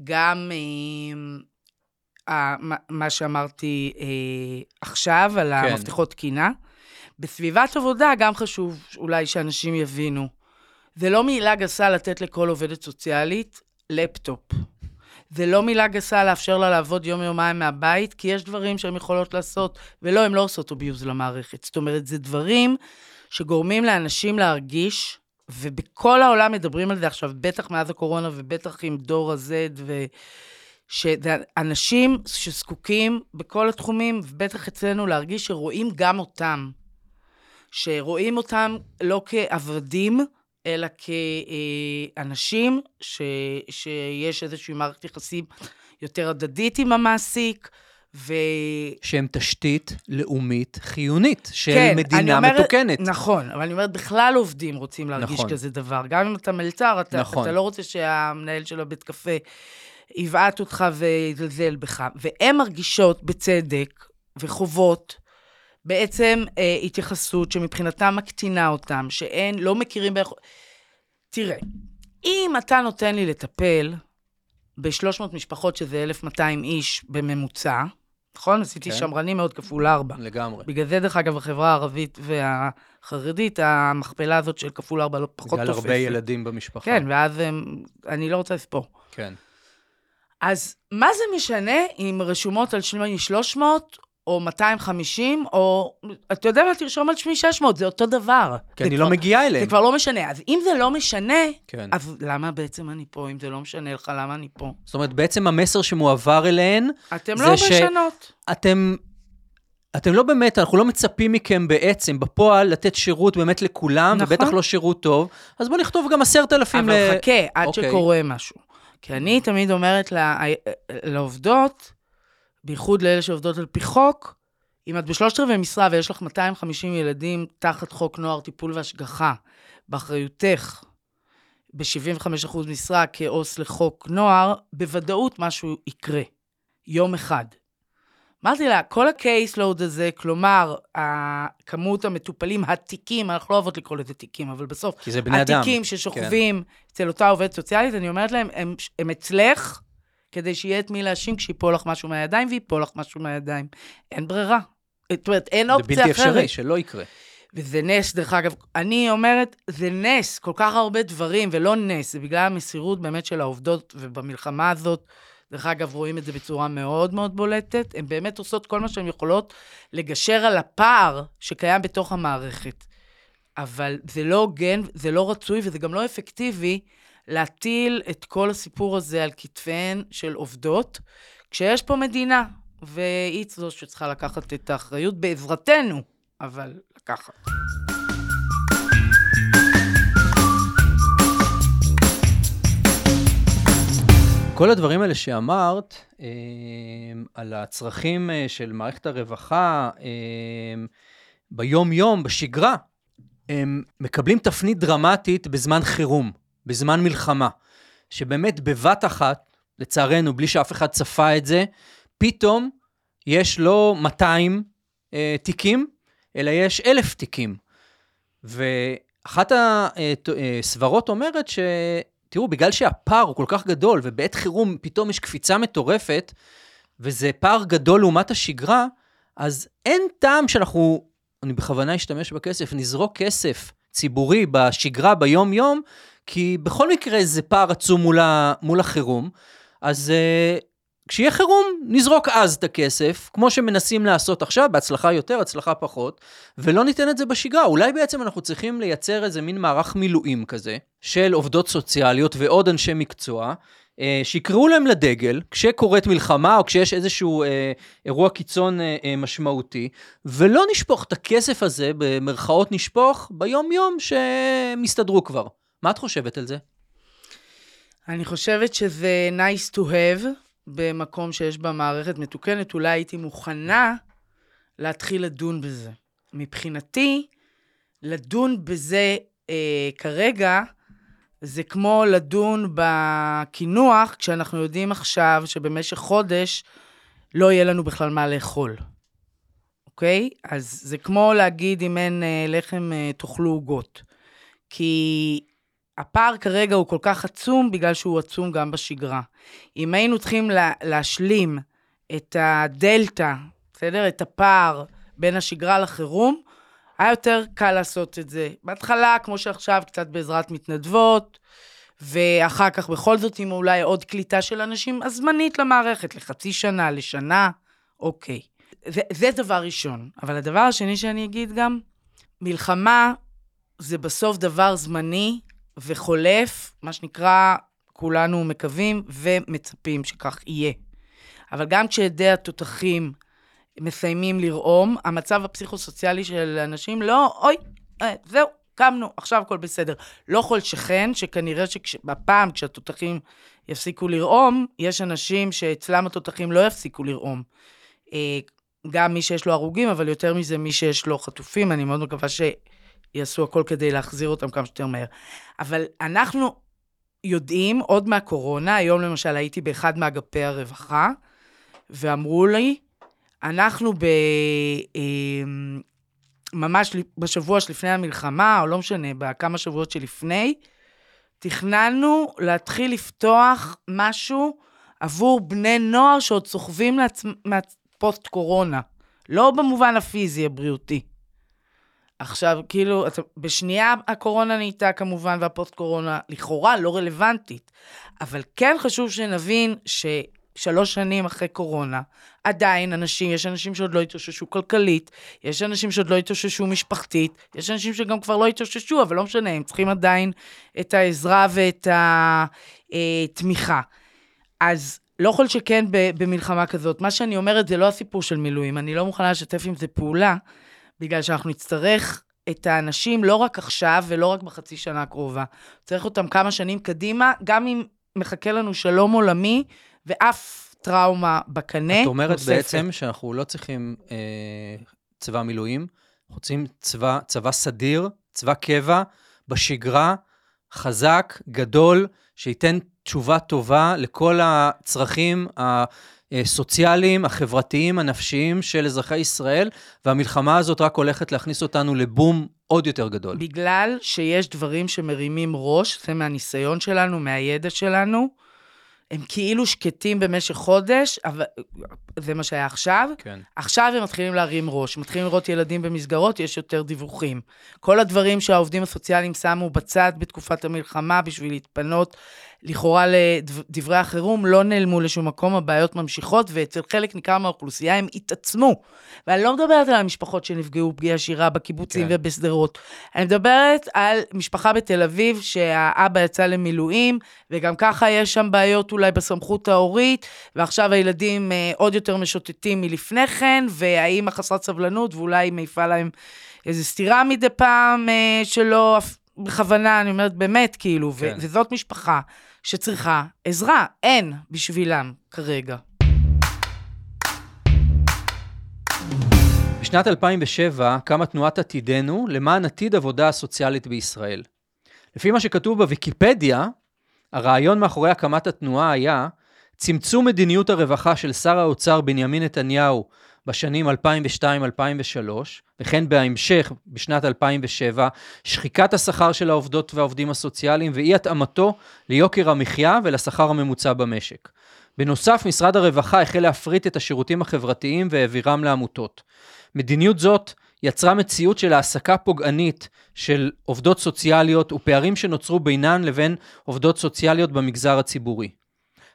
גם אה, מה, שאמרתי אה, עכשיו על כן. המפתחות תקינה. בסביבת עבודה גם חשוב אולי שאנשים יבינו. זה לא מילה גסה לתת לכל עובדת סוציאלית לפטופ. זה לא מילה גסה לאפשר לה לעבוד יום-יומיים מהבית, כי יש דברים שהן יכולות לעשות, ולא, הן לא עושות אביוז למערכת. זאת אומרת, זה דברים שגורמים לאנשים להרגיש, ובכל העולם מדברים על זה עכשיו, בטח מאז הקורונה ובטח עם דור ה-Z, ו... שזה אנשים שזקוקים בכל התחומים, ובטח אצלנו, להרגיש שרואים גם אותם. שרואים אותם לא כעבדים, אלא כאנשים ש, שיש איזושהי מערכת יחסים יותר הדדית עם המעסיק, ו... שהם תשתית לאומית חיונית של כן, מדינה אומרת, מתוקנת. נכון, אבל אני אומרת, בכלל עובדים רוצים להרגיש נכון. כזה דבר. גם אם אתה מלצר, אתה, נכון. אתה לא רוצה שהמנהל של הבית קפה יבעט אותך ויזלזל בך. והן מרגישות, בצדק, וחובות, בעצם אה, התייחסות שמבחינתם מקטינה אותם, שאין, לא מכירים ביכול... תראה, אם אתה נותן לי לטפל ב-300 משפחות, שזה 1,200 איש בממוצע, נכון? עשיתי כן. שמרני מאוד כפול ארבע. לגמרי. בגלל זה, דרך אגב, החברה הערבית והחרדית, המכפלה הזאת של כפול ארבע לא פחות תופסת. בגלל הרבה ילדים במשפחה. כן, ואז הם, אני לא רוצה לספור. כן. אז מה זה משנה אם רשומות על שמי 300 או 250, או, אתה יודע מה, תרשום על שמי 600, זה אותו דבר. כי אני לא כבר, לא מגיעה אליהם. זה כבר לא משנה. אז אם זה לא משנה, כן. אז למה בעצם אני פה? אם זה לא משנה לך, למה אני פה? זאת אומרת, בעצם המסר שמועבר אליהן, אתם לא משנות. אתם... אתם לא באמת, אנחנו לא מצפים מכם בעצם, בפועל, לתת שירות באמת לכולם, נכון. ובטח לא שירות טוב, אז בואו נכתוב גם עשרת אלפים ל... אבל חכה, עד אוקיי. שקורה משהו. כי אני תמיד אומרת לה, לעובדות, בייחוד לאלה שעובדות על פי חוק, אם את בשלושת רבעי משרה ויש לך 250 ילדים תחת חוק נוער טיפול והשגחה, באחריותך, ב-75% משרה כעו"ס לחוק נוער, בוודאות משהו יקרה. יום אחד. אמרתי לה, כל ה-case load הזה, כלומר, כמות המטופלים, התיקים, אנחנו לא אוהבות לקרוא לזה תיקים, אבל בסוף, כי זה בני אדם. התיקים ששוכבים כן. אצל אותה עובדת סוציאלית, אני אומרת להם, הם, הם אצלך, כדי שיהיה את מי להאשים כשיפול לך משהו מהידיים, וייפול לך משהו מהידיים. אין ברירה. זאת אומרת, אין אופציה אחרת. זה בלתי אפשרי, שלא יקרה. וזה נס, דרך אגב. אני אומרת, זה נס, כל כך הרבה דברים, ולא נס, זה בגלל המסירות באמת של העובדות, ובמלחמה הזאת, דרך אגב, רואים את זה בצורה מאוד מאוד בולטת. הן באמת עושות כל מה שהן יכולות לגשר על הפער שקיים בתוך המערכת. אבל זה לא הוגן, זה לא רצוי וזה גם לא אפקטיבי להטיל את כל הסיפור הזה על כתפיהן של עובדות, כשיש פה מדינה, והיא זו שצריכה לקחת את האחריות בעזרתנו, אבל לקחת. כל הדברים האלה שאמרת, אה, על הצרכים אה, של מערכת הרווחה אה, ביום-יום, בשגרה, הם מקבלים תפנית דרמטית בזמן חירום. בזמן מלחמה, שבאמת בבת אחת, לצערנו, בלי שאף אחד צפה את זה, פתאום יש לא 200 אה, תיקים, אלא יש 1,000 תיקים. ואחת הסברות אומרת ש... תראו, בגלל שהפער הוא כל כך גדול, ובעת חירום פתאום יש קפיצה מטורפת, וזה פער גדול לעומת השגרה, אז אין טעם שאנחנו, אני בכוונה אשתמש בכסף, נזרוק כסף ציבורי בשגרה, ביום-יום, כי בכל מקרה זה פער עצום מול, ה, מול החירום, אז uh, כשיהיה חירום, נזרוק אז את הכסף, כמו שמנסים לעשות עכשיו, בהצלחה יותר, הצלחה פחות, ולא ניתן את זה בשגרה. אולי בעצם אנחנו צריכים לייצר איזה מין מערך מילואים כזה, של עובדות סוציאליות ועוד אנשי מקצוע, אה, שיקראו להם לדגל כשקורית מלחמה או כשיש איזשהו אה, אירוע קיצון אה, משמעותי, ולא נשפוך את הכסף הזה, במרכאות נשפוך, ביום-יום שהם יסתדרו כבר. מה את חושבת על זה? אני חושבת שזה nice to have במקום שיש בה מערכת מתוקנת. אולי הייתי מוכנה להתחיל לדון בזה. מבחינתי, לדון בזה אה, כרגע, זה כמו לדון בקינוח, כשאנחנו יודעים עכשיו שבמשך חודש לא יהיה לנו בכלל מה לאכול. אוקיי? אז זה כמו להגיד, אם אין אה, לחם, אה, תאכלו עוגות. כי הפער כרגע הוא כל כך עצום, בגלל שהוא עצום גם בשגרה. אם היינו צריכים לה, להשלים את הדלתא, בסדר? את הפער בין השגרה לחירום, היה יותר קל לעשות את זה. בהתחלה, כמו שעכשיו, קצת בעזרת מתנדבות, ואחר כך בכל זאת עם אולי עוד קליטה של אנשים, הזמנית למערכת, לחצי שנה, לשנה, אוקיי. זה, זה דבר ראשון. אבל הדבר השני שאני אגיד גם, מלחמה זה בסוף דבר זמני וחולף, מה שנקרא, כולנו מקווים ומצפים שכך יהיה. אבל גם כשעדי התותחים מסיימים לרעום, המצב הפסיכוסוציאלי של אנשים לא, אוי, אה, זהו, קמנו, עכשיו הכל בסדר. לא כל שכן, שכנראה שבפעם כשהתותחים יפסיקו לרעום, יש אנשים שאצלם התותחים לא יפסיקו לרעום. אה, גם מי שיש לו הרוגים, אבל יותר מזה מי שיש לו חטופים, אני מאוד מקווה שיעשו הכל כדי להחזיר אותם כמה שיותר מהר. אבל אנחנו יודעים, עוד מהקורונה, היום למשל הייתי באחד מאגפי הרווחה, ואמרו לי, אנחנו ב... אמ, ממש בשבוע שלפני המלחמה, או לא משנה, בכמה שבועות שלפני, תכננו להתחיל לפתוח משהו עבור בני נוער שעוד סוחבים לעצמם מהפוסט-קורונה. לא במובן הפיזי, הבריאותי. עכשיו, כאילו, בשנייה הקורונה נהייתה כמובן, והפוסט-קורונה לכאורה לא רלוונטית. אבל כן חשוב שנבין ש... שלוש שנים אחרי קורונה, עדיין אנשים, יש אנשים שעוד לא התאוששו כלכלית, יש אנשים שעוד לא התאוששו משפחתית, יש אנשים שגם כבר לא התאוששו, אבל לא משנה, הם צריכים עדיין את העזרה ואת התמיכה. אז לא יכול שכן במלחמה כזאת. מה שאני אומרת זה לא הסיפור של מילואים, אני לא מוכנה לשתף עם זה פעולה, בגלל שאנחנו נצטרך את האנשים לא רק עכשיו ולא רק בחצי שנה הקרובה. צריך אותם כמה שנים קדימה, גם אם מחכה לנו שלום עולמי, ואף טראומה בקנה. את אומרת נוספת. בעצם שאנחנו לא צריכים אה, צבא מילואים, אנחנו צריכים צבא, צבא סדיר, צבא קבע, בשגרה, חזק, גדול, שייתן תשובה טובה לכל הצרכים הסוציאליים, החברתיים, הנפשיים של אזרחי ישראל, והמלחמה הזאת רק הולכת להכניס אותנו לבום עוד יותר גדול. בגלל שיש דברים שמרימים ראש, זה מהניסיון שלנו, מהידע שלנו, הם כאילו שקטים במשך חודש, אבל זה מה שהיה עכשיו. כן. עכשיו הם מתחילים להרים ראש, מתחילים לראות ילדים במסגרות, יש יותר דיווחים. כל הדברים שהעובדים הסוציאליים שמו בצד בתקופת המלחמה בשביל להתפנות לכאורה לדברי החירום לא נעלמו לשום מקום, הבעיות ממשיכות, ואצל חלק ניכר מהאוכלוסייה הם התעצמו. ואני לא מדברת על המשפחות שנפגעו פגיעה ישירה בקיבוצים כן. ובשדרות. אני מדברת על משפחה בתל אביב שהאבא יצא למילואים, וגם ככה יש שם בעיות אולי בסמכות ההורית, ועכשיו הילדים אה, עוד יותר משוטטים מלפני כן, והאימא חסרת סבלנות, ואולי מעיפה להם איזו סתירה מדי פעם אה, שלא... בכוונה, אני אומרת באמת, כאילו, כן. וזאת משפחה שצריכה עזרה, אין בשבילם כרגע. בשנת 2007 קמה תנועת עתידנו למען עתיד עבודה הסוציאלית בישראל. לפי מה שכתוב בוויקיפדיה, הרעיון מאחורי הקמת התנועה היה צמצום מדיניות הרווחה של שר האוצר בנימין נתניהו בשנים 2002-2003, וכן בהמשך, בשנת 2007, שחיקת השכר של העובדות והעובדים הסוציאליים ואי התאמתו ליוקר המחיה ולשכר הממוצע במשק. בנוסף, משרד הרווחה החל להפריט את השירותים החברתיים והעבירם לעמותות. מדיניות זאת יצרה מציאות של העסקה פוגענית של עובדות סוציאליות ופערים שנוצרו בינן לבין עובדות סוציאליות במגזר הציבורי.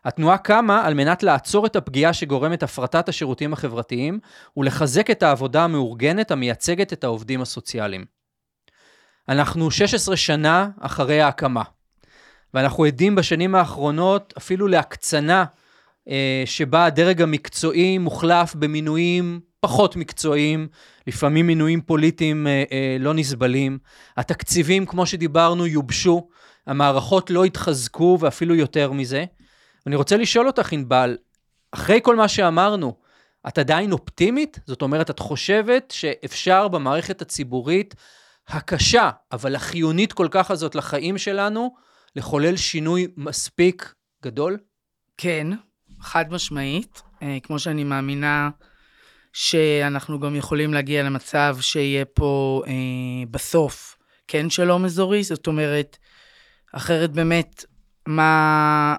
התנועה קמה על מנת לעצור את הפגיעה שגורמת הפרטת השירותים החברתיים ולחזק את העבודה המאורגנת המייצגת את העובדים הסוציאליים. אנחנו 16 שנה אחרי ההקמה, ואנחנו עדים בשנים האחרונות אפילו להקצנה אה, שבה הדרג המקצועי מוחלף במינויים פחות מקצועיים, לפעמים מינויים פוליטיים אה, אה, לא נסבלים. התקציבים, כמו שדיברנו, יובשו, המערכות לא התחזקו ואפילו יותר מזה. ואני רוצה לשאול אותך, ענבל, אחרי כל מה שאמרנו, את עדיין אופטימית? זאת אומרת, את חושבת שאפשר במערכת הציבורית הקשה, אבל החיונית כל כך הזאת לחיים שלנו, לחולל שינוי מספיק גדול? כן, חד משמעית. אה, כמו שאני מאמינה שאנחנו גם יכולים להגיע למצב שיהיה פה אה, בסוף כן שלום אזורי, זאת אומרת, אחרת באמת, מה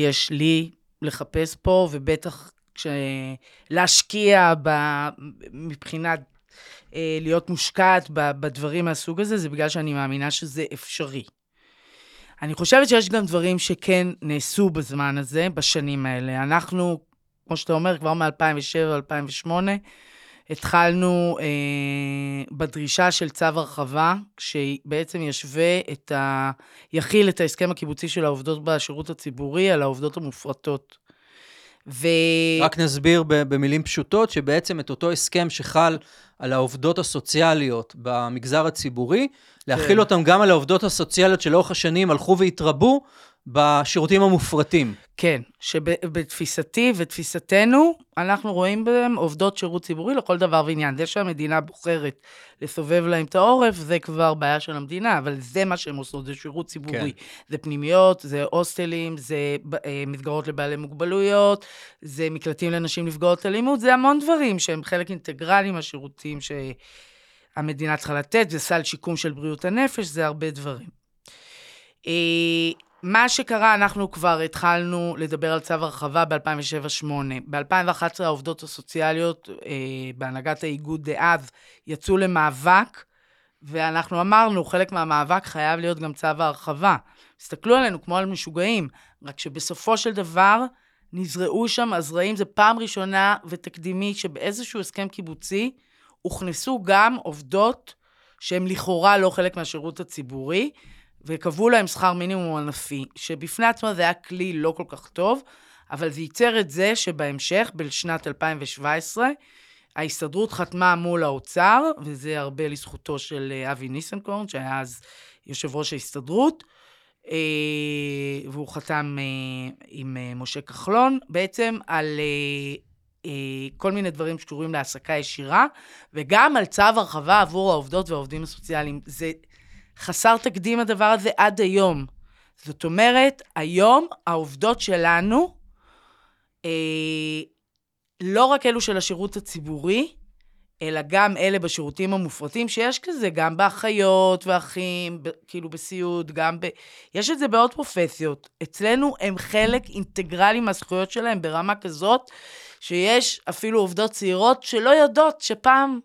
יש לי לחפש פה, ובטח כש... להשקיע ב... מבחינת אה, להיות מושקעת בדברים מהסוג הזה, זה בגלל שאני מאמינה שזה אפשרי. אני חושבת שיש גם דברים שכן נעשו בזמן הזה, בשנים האלה. אנחנו, כמו שאתה אומר, כבר מ-2007-2008, התחלנו אה, בדרישה של צו הרחבה, שבעצם ישווה את ה... יכיל את ההסכם הקיבוצי של העובדות בשירות הציבורי על העובדות המופרטות. ו... רק נסביר במילים פשוטות, שבעצם את אותו הסכם שחל על העובדות הסוציאליות במגזר הציבורי, להכיל כן. אותם גם על העובדות הסוציאליות שלאורך השנים הלכו והתרבו בשירותים המופרטים. כן, שבתפיסתי ותפיסתנו, אנחנו רואים בהם עובדות שירות ציבורי לכל דבר ועניין. זה שהמדינה בוחרת לסובב להם את העורף, זה כבר בעיה של המדינה, אבל זה מה שהם עושות, זה שירות ציבורי. כן. זה פנימיות, זה הוסטלים, זה אה, מסגרות לבעלי מוגבלויות, זה מקלטים לנשים נפגעות אלימות, זה המון דברים שהם חלק אינטגרלי מהשירותים שהמדינה צריכה לתת, זה סל שיקום של בריאות הנפש, זה הרבה דברים. מה שקרה, אנחנו כבר התחלנו לדבר על צו הרחבה ב-2007-2008. ב-2011 העובדות הסוציאליות אה, בהנהגת האיגוד דאז יצאו למאבק, ואנחנו אמרנו, חלק מהמאבק חייב להיות גם צו ההרחבה. הסתכלו עלינו כמו על משוגעים, רק שבסופו של דבר נזרעו שם הזרעים, זו פעם ראשונה ותקדימית שבאיזשהו הסכם קיבוצי הוכנסו גם עובדות שהן לכאורה לא חלק מהשירות הציבורי. וקבעו להם שכר מינימום ענפי, שבפני עצמו זה היה כלי לא כל כך טוב, אבל זה ייצר את זה שבהמשך, בשנת 2017, ההסתדרות חתמה מול האוצר, וזה הרבה לזכותו של אה, אבי ניסנקורן, שהיה אז יושב ראש ההסתדרות, אה, והוא חתם אה, עם משה כחלון, בעצם על כל מיני דברים שקשורים להעסקה ישירה, וגם על צו הרחבה עבור העובדות והעובדים הסוציאליים. זה חסר תקדים הדבר הזה עד היום. זאת אומרת, היום העובדות שלנו, אה, לא רק אלו של השירות הציבורי, אלא גם אלה בשירותים המופרטים, שיש כזה גם באחיות ואחים, ב, כאילו בסיעוד, גם ב... יש את זה בעוד פרופסיות. אצלנו הם חלק אינטגרלי מהזכויות שלהם ברמה כזאת, שיש אפילו עובדות צעירות שלא יודעות שפעם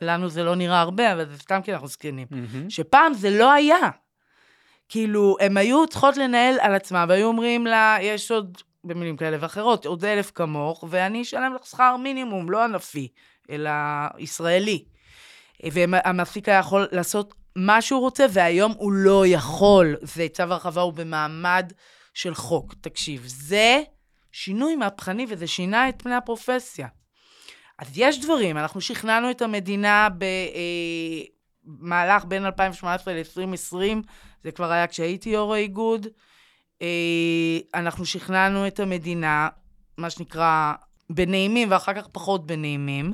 לנו זה לא נראה הרבה, אבל זה סתם כי אנחנו זקנים. Mm-hmm. שפעם זה לא היה. כאילו, הם היו צריכות לנהל על עצמם, והיו אומרים לה, יש עוד, במילים כאלה ואחרות, עוד אלף כמוך, ואני אשלם לך שכר מינימום, לא ענפי, אלא ישראלי. והמעסיק היה יכול לעשות מה שהוא רוצה, והיום הוא לא יכול. זה צו הרחבה, הוא במעמד של חוק. תקשיב, זה שינוי מהפכני, וזה שינה את פני הפרופסיה. אז יש דברים, אנחנו שכנענו את המדינה במהלך אה, בין 2018 ל-2020, זה כבר היה כשהייתי יו"ר האיגוד. אה, אנחנו שכנענו את המדינה, מה שנקרא, בנעימים ואחר כך פחות בנעימים,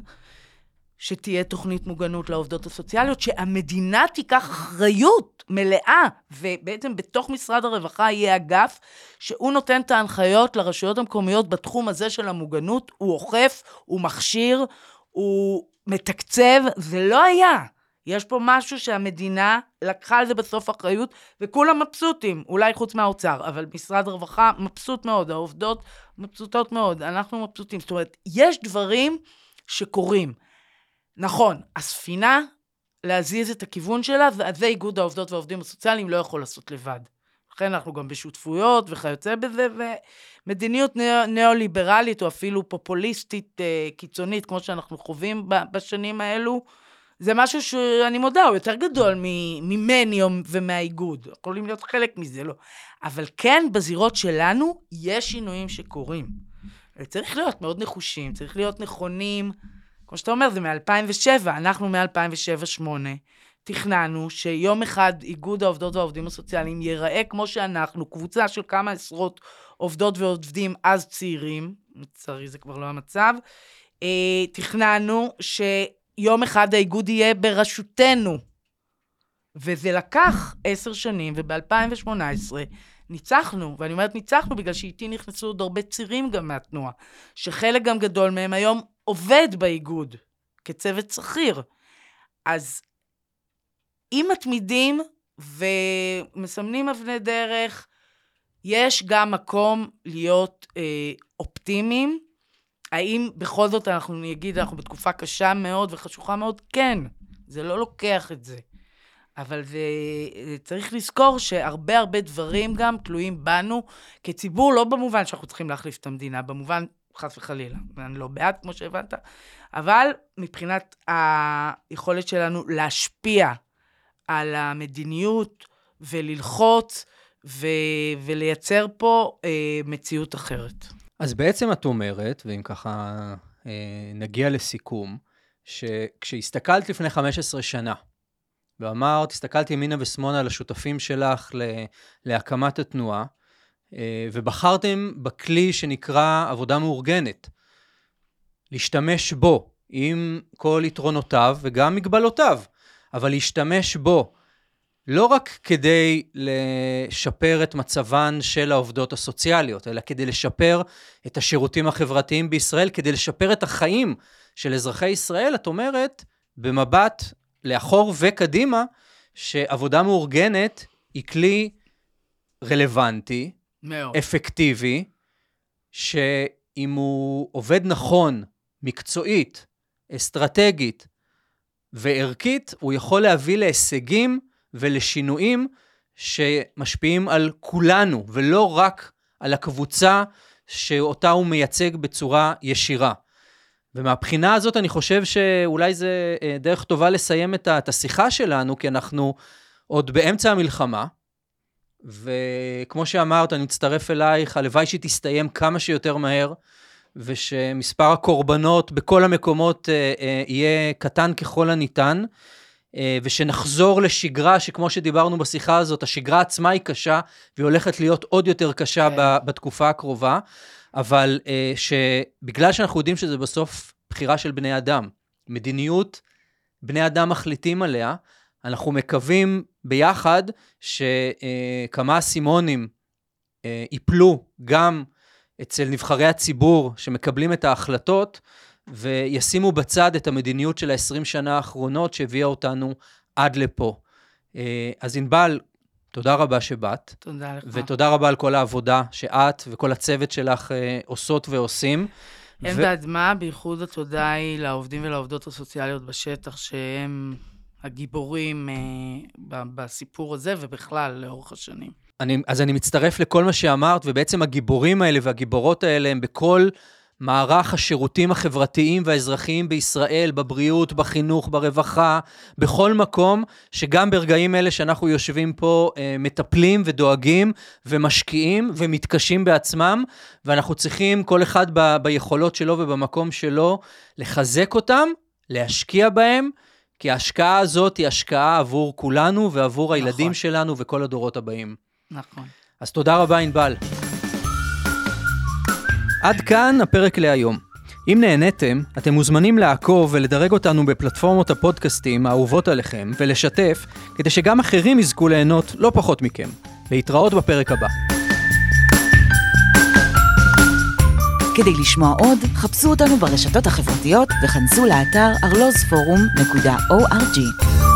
שתהיה תוכנית מוגנות לעובדות הסוציאליות, שהמדינה תיקח אחריות מלאה, ובעצם בתוך משרד הרווחה יהיה אגף שהוא נותן את ההנחיות לרשויות המקומיות בתחום הזה של המוגנות, הוא אוכף, הוא מכשיר, הוא מתקצב, זה לא היה. יש פה משהו שהמדינה לקחה על זה בסוף אחריות, וכולם מבסוטים, אולי חוץ מהאוצר, אבל משרד הרווחה מבסוט מאוד, העובדות מבסוטות מאוד, אנחנו מבסוטים. זאת אומרת, יש דברים שקורים. נכון, הספינה, להזיז את הכיוון שלה, זה איגוד העובדות והעובדים הסוציאליים לא יכול לעשות לבד. לכן אנחנו גם בשותפויות וכיוצא בזה, ומדיניות ניאו- ניאו-ליברלית או אפילו פופוליסטית אה, קיצונית, כמו שאנחנו חווים בשנים האלו, זה משהו שאני מודה, הוא יותר גדול ממני ומהאיגוד. יכולים להיות חלק מזה, לא. אבל כן, בזירות שלנו יש שינויים שקורים. צריך להיות מאוד נחושים, צריך להיות נכונים. כמו שאתה אומר, זה מ-2007, אנחנו מ-2007-2008. תכננו שיום אחד איגוד העובדות והעובדים הסוציאליים ייראה כמו שאנחנו, קבוצה של כמה עשרות עובדות ועובדים אז צעירים, לצערי זה כבר לא המצב, אה, תכננו שיום אחד האיגוד יהיה בראשותנו. וזה לקח עשר שנים, וב-2018 ניצחנו, ואני אומרת ניצחנו בגלל שאיתי נכנסו עוד הרבה צירים גם מהתנועה, שחלק גם גדול מהם היום עובד באיגוד כצוות שכיר. אז אם מתמידים ומסמנים אבני דרך, יש גם מקום להיות אה, אופטימיים. האם בכל זאת אנחנו נגיד, אנחנו בתקופה קשה מאוד וחשוכה מאוד? כן, זה לא לוקח את זה. אבל זה, זה צריך לזכור שהרבה הרבה דברים גם תלויים בנו כציבור, לא במובן שאנחנו צריכים להחליף את המדינה, במובן חס וחלילה, אני לא בעד, כמו שהבנת, אבל מבחינת היכולת שלנו להשפיע על המדיניות וללחוץ ו- ולייצר פה אה, מציאות אחרת. אז בעצם את אומרת, ואם ככה אה, נגיע לסיכום, שכשהסתכלת לפני 15 שנה, ואמרת, הסתכלת ימינה ושמאלה על השותפים שלך ל- להקמת התנועה, ובחרתם בכלי שנקרא עבודה מאורגנת. להשתמש בו, עם כל יתרונותיו וגם מגבלותיו, אבל להשתמש בו לא רק כדי לשפר את מצבן של העובדות הסוציאליות, אלא כדי לשפר את השירותים החברתיים בישראל, כדי לשפר את החיים של אזרחי ישראל, את אומרת, במבט לאחור וקדימה, שעבודה מאורגנת היא כלי רלוונטי, מאוד. אפקטיבי, שאם הוא עובד נכון, מקצועית, אסטרטגית וערכית, הוא יכול להביא להישגים ולשינויים שמשפיעים על כולנו, ולא רק על הקבוצה שאותה הוא מייצג בצורה ישירה. ומהבחינה הזאת אני חושב שאולי זה אה, דרך טובה לסיים את השיחה שלנו, כי אנחנו עוד באמצע המלחמה, וכמו שאמרת, אני מצטרף אלייך, הלוואי שהיא תסתיים כמה שיותר מהר, ושמספר הקורבנות בכל המקומות אה, אה, יהיה קטן ככל הניתן, אה, ושנחזור לשגרה, שכמו שדיברנו בשיחה הזאת, השגרה עצמה היא קשה, והיא הולכת להיות עוד יותר קשה כן. ב- בתקופה הקרובה, אבל אה, שבגלל שאנחנו יודעים שזה בסוף בחירה של בני אדם, מדיניות, בני אדם מחליטים עליה, אנחנו מקווים ביחד שכמה אסימונים אה, ייפלו גם אצל נבחרי הציבור שמקבלים את ההחלטות, וישימו בצד את המדיניות של ה-20 שנה האחרונות שהביאה אותנו עד לפה. אה, אז ענבל, תודה רבה שבאת, תודה לך. ותודה רבה על כל העבודה שאת וכל הצוות שלך אה, עושות ועושים. אין ו- בעד מה, בייחוד התודה היא לעובדים ולעובדות הסוציאליות בשטח, שהם הגיבורים אה, בסיפור הזה ובכלל לאורך השנים. אני, אז אני מצטרף לכל מה שאמרת, ובעצם הגיבורים האלה והגיבורות האלה הם בכל מערך השירותים החברתיים והאזרחיים בישראל, בבריאות, בחינוך, ברווחה, בכל מקום, שגם ברגעים אלה שאנחנו יושבים פה, אה, מטפלים ודואגים ומשקיעים ומתקשים בעצמם, ואנחנו צריכים, כל אחד ב, ביכולות שלו ובמקום שלו, לחזק אותם, להשקיע בהם, כי ההשקעה הזאת היא השקעה עבור כולנו ועבור הילדים נכון. שלנו וכל הדורות הבאים. נכון. אז תודה רבה, ענבל. עד כאן הפרק להיום. אם נהניתם, אתם מוזמנים לעקוב ולדרג אותנו בפלטפורמות הפודקאסטים האהובות עליכם, ולשתף, כדי שגם אחרים יזכו ליהנות לא פחות מכם. להתראות בפרק הבא. כדי לשמוע עוד, חפשו אותנו ברשתות החברתיות וכנסו לאתר arlozforum.org.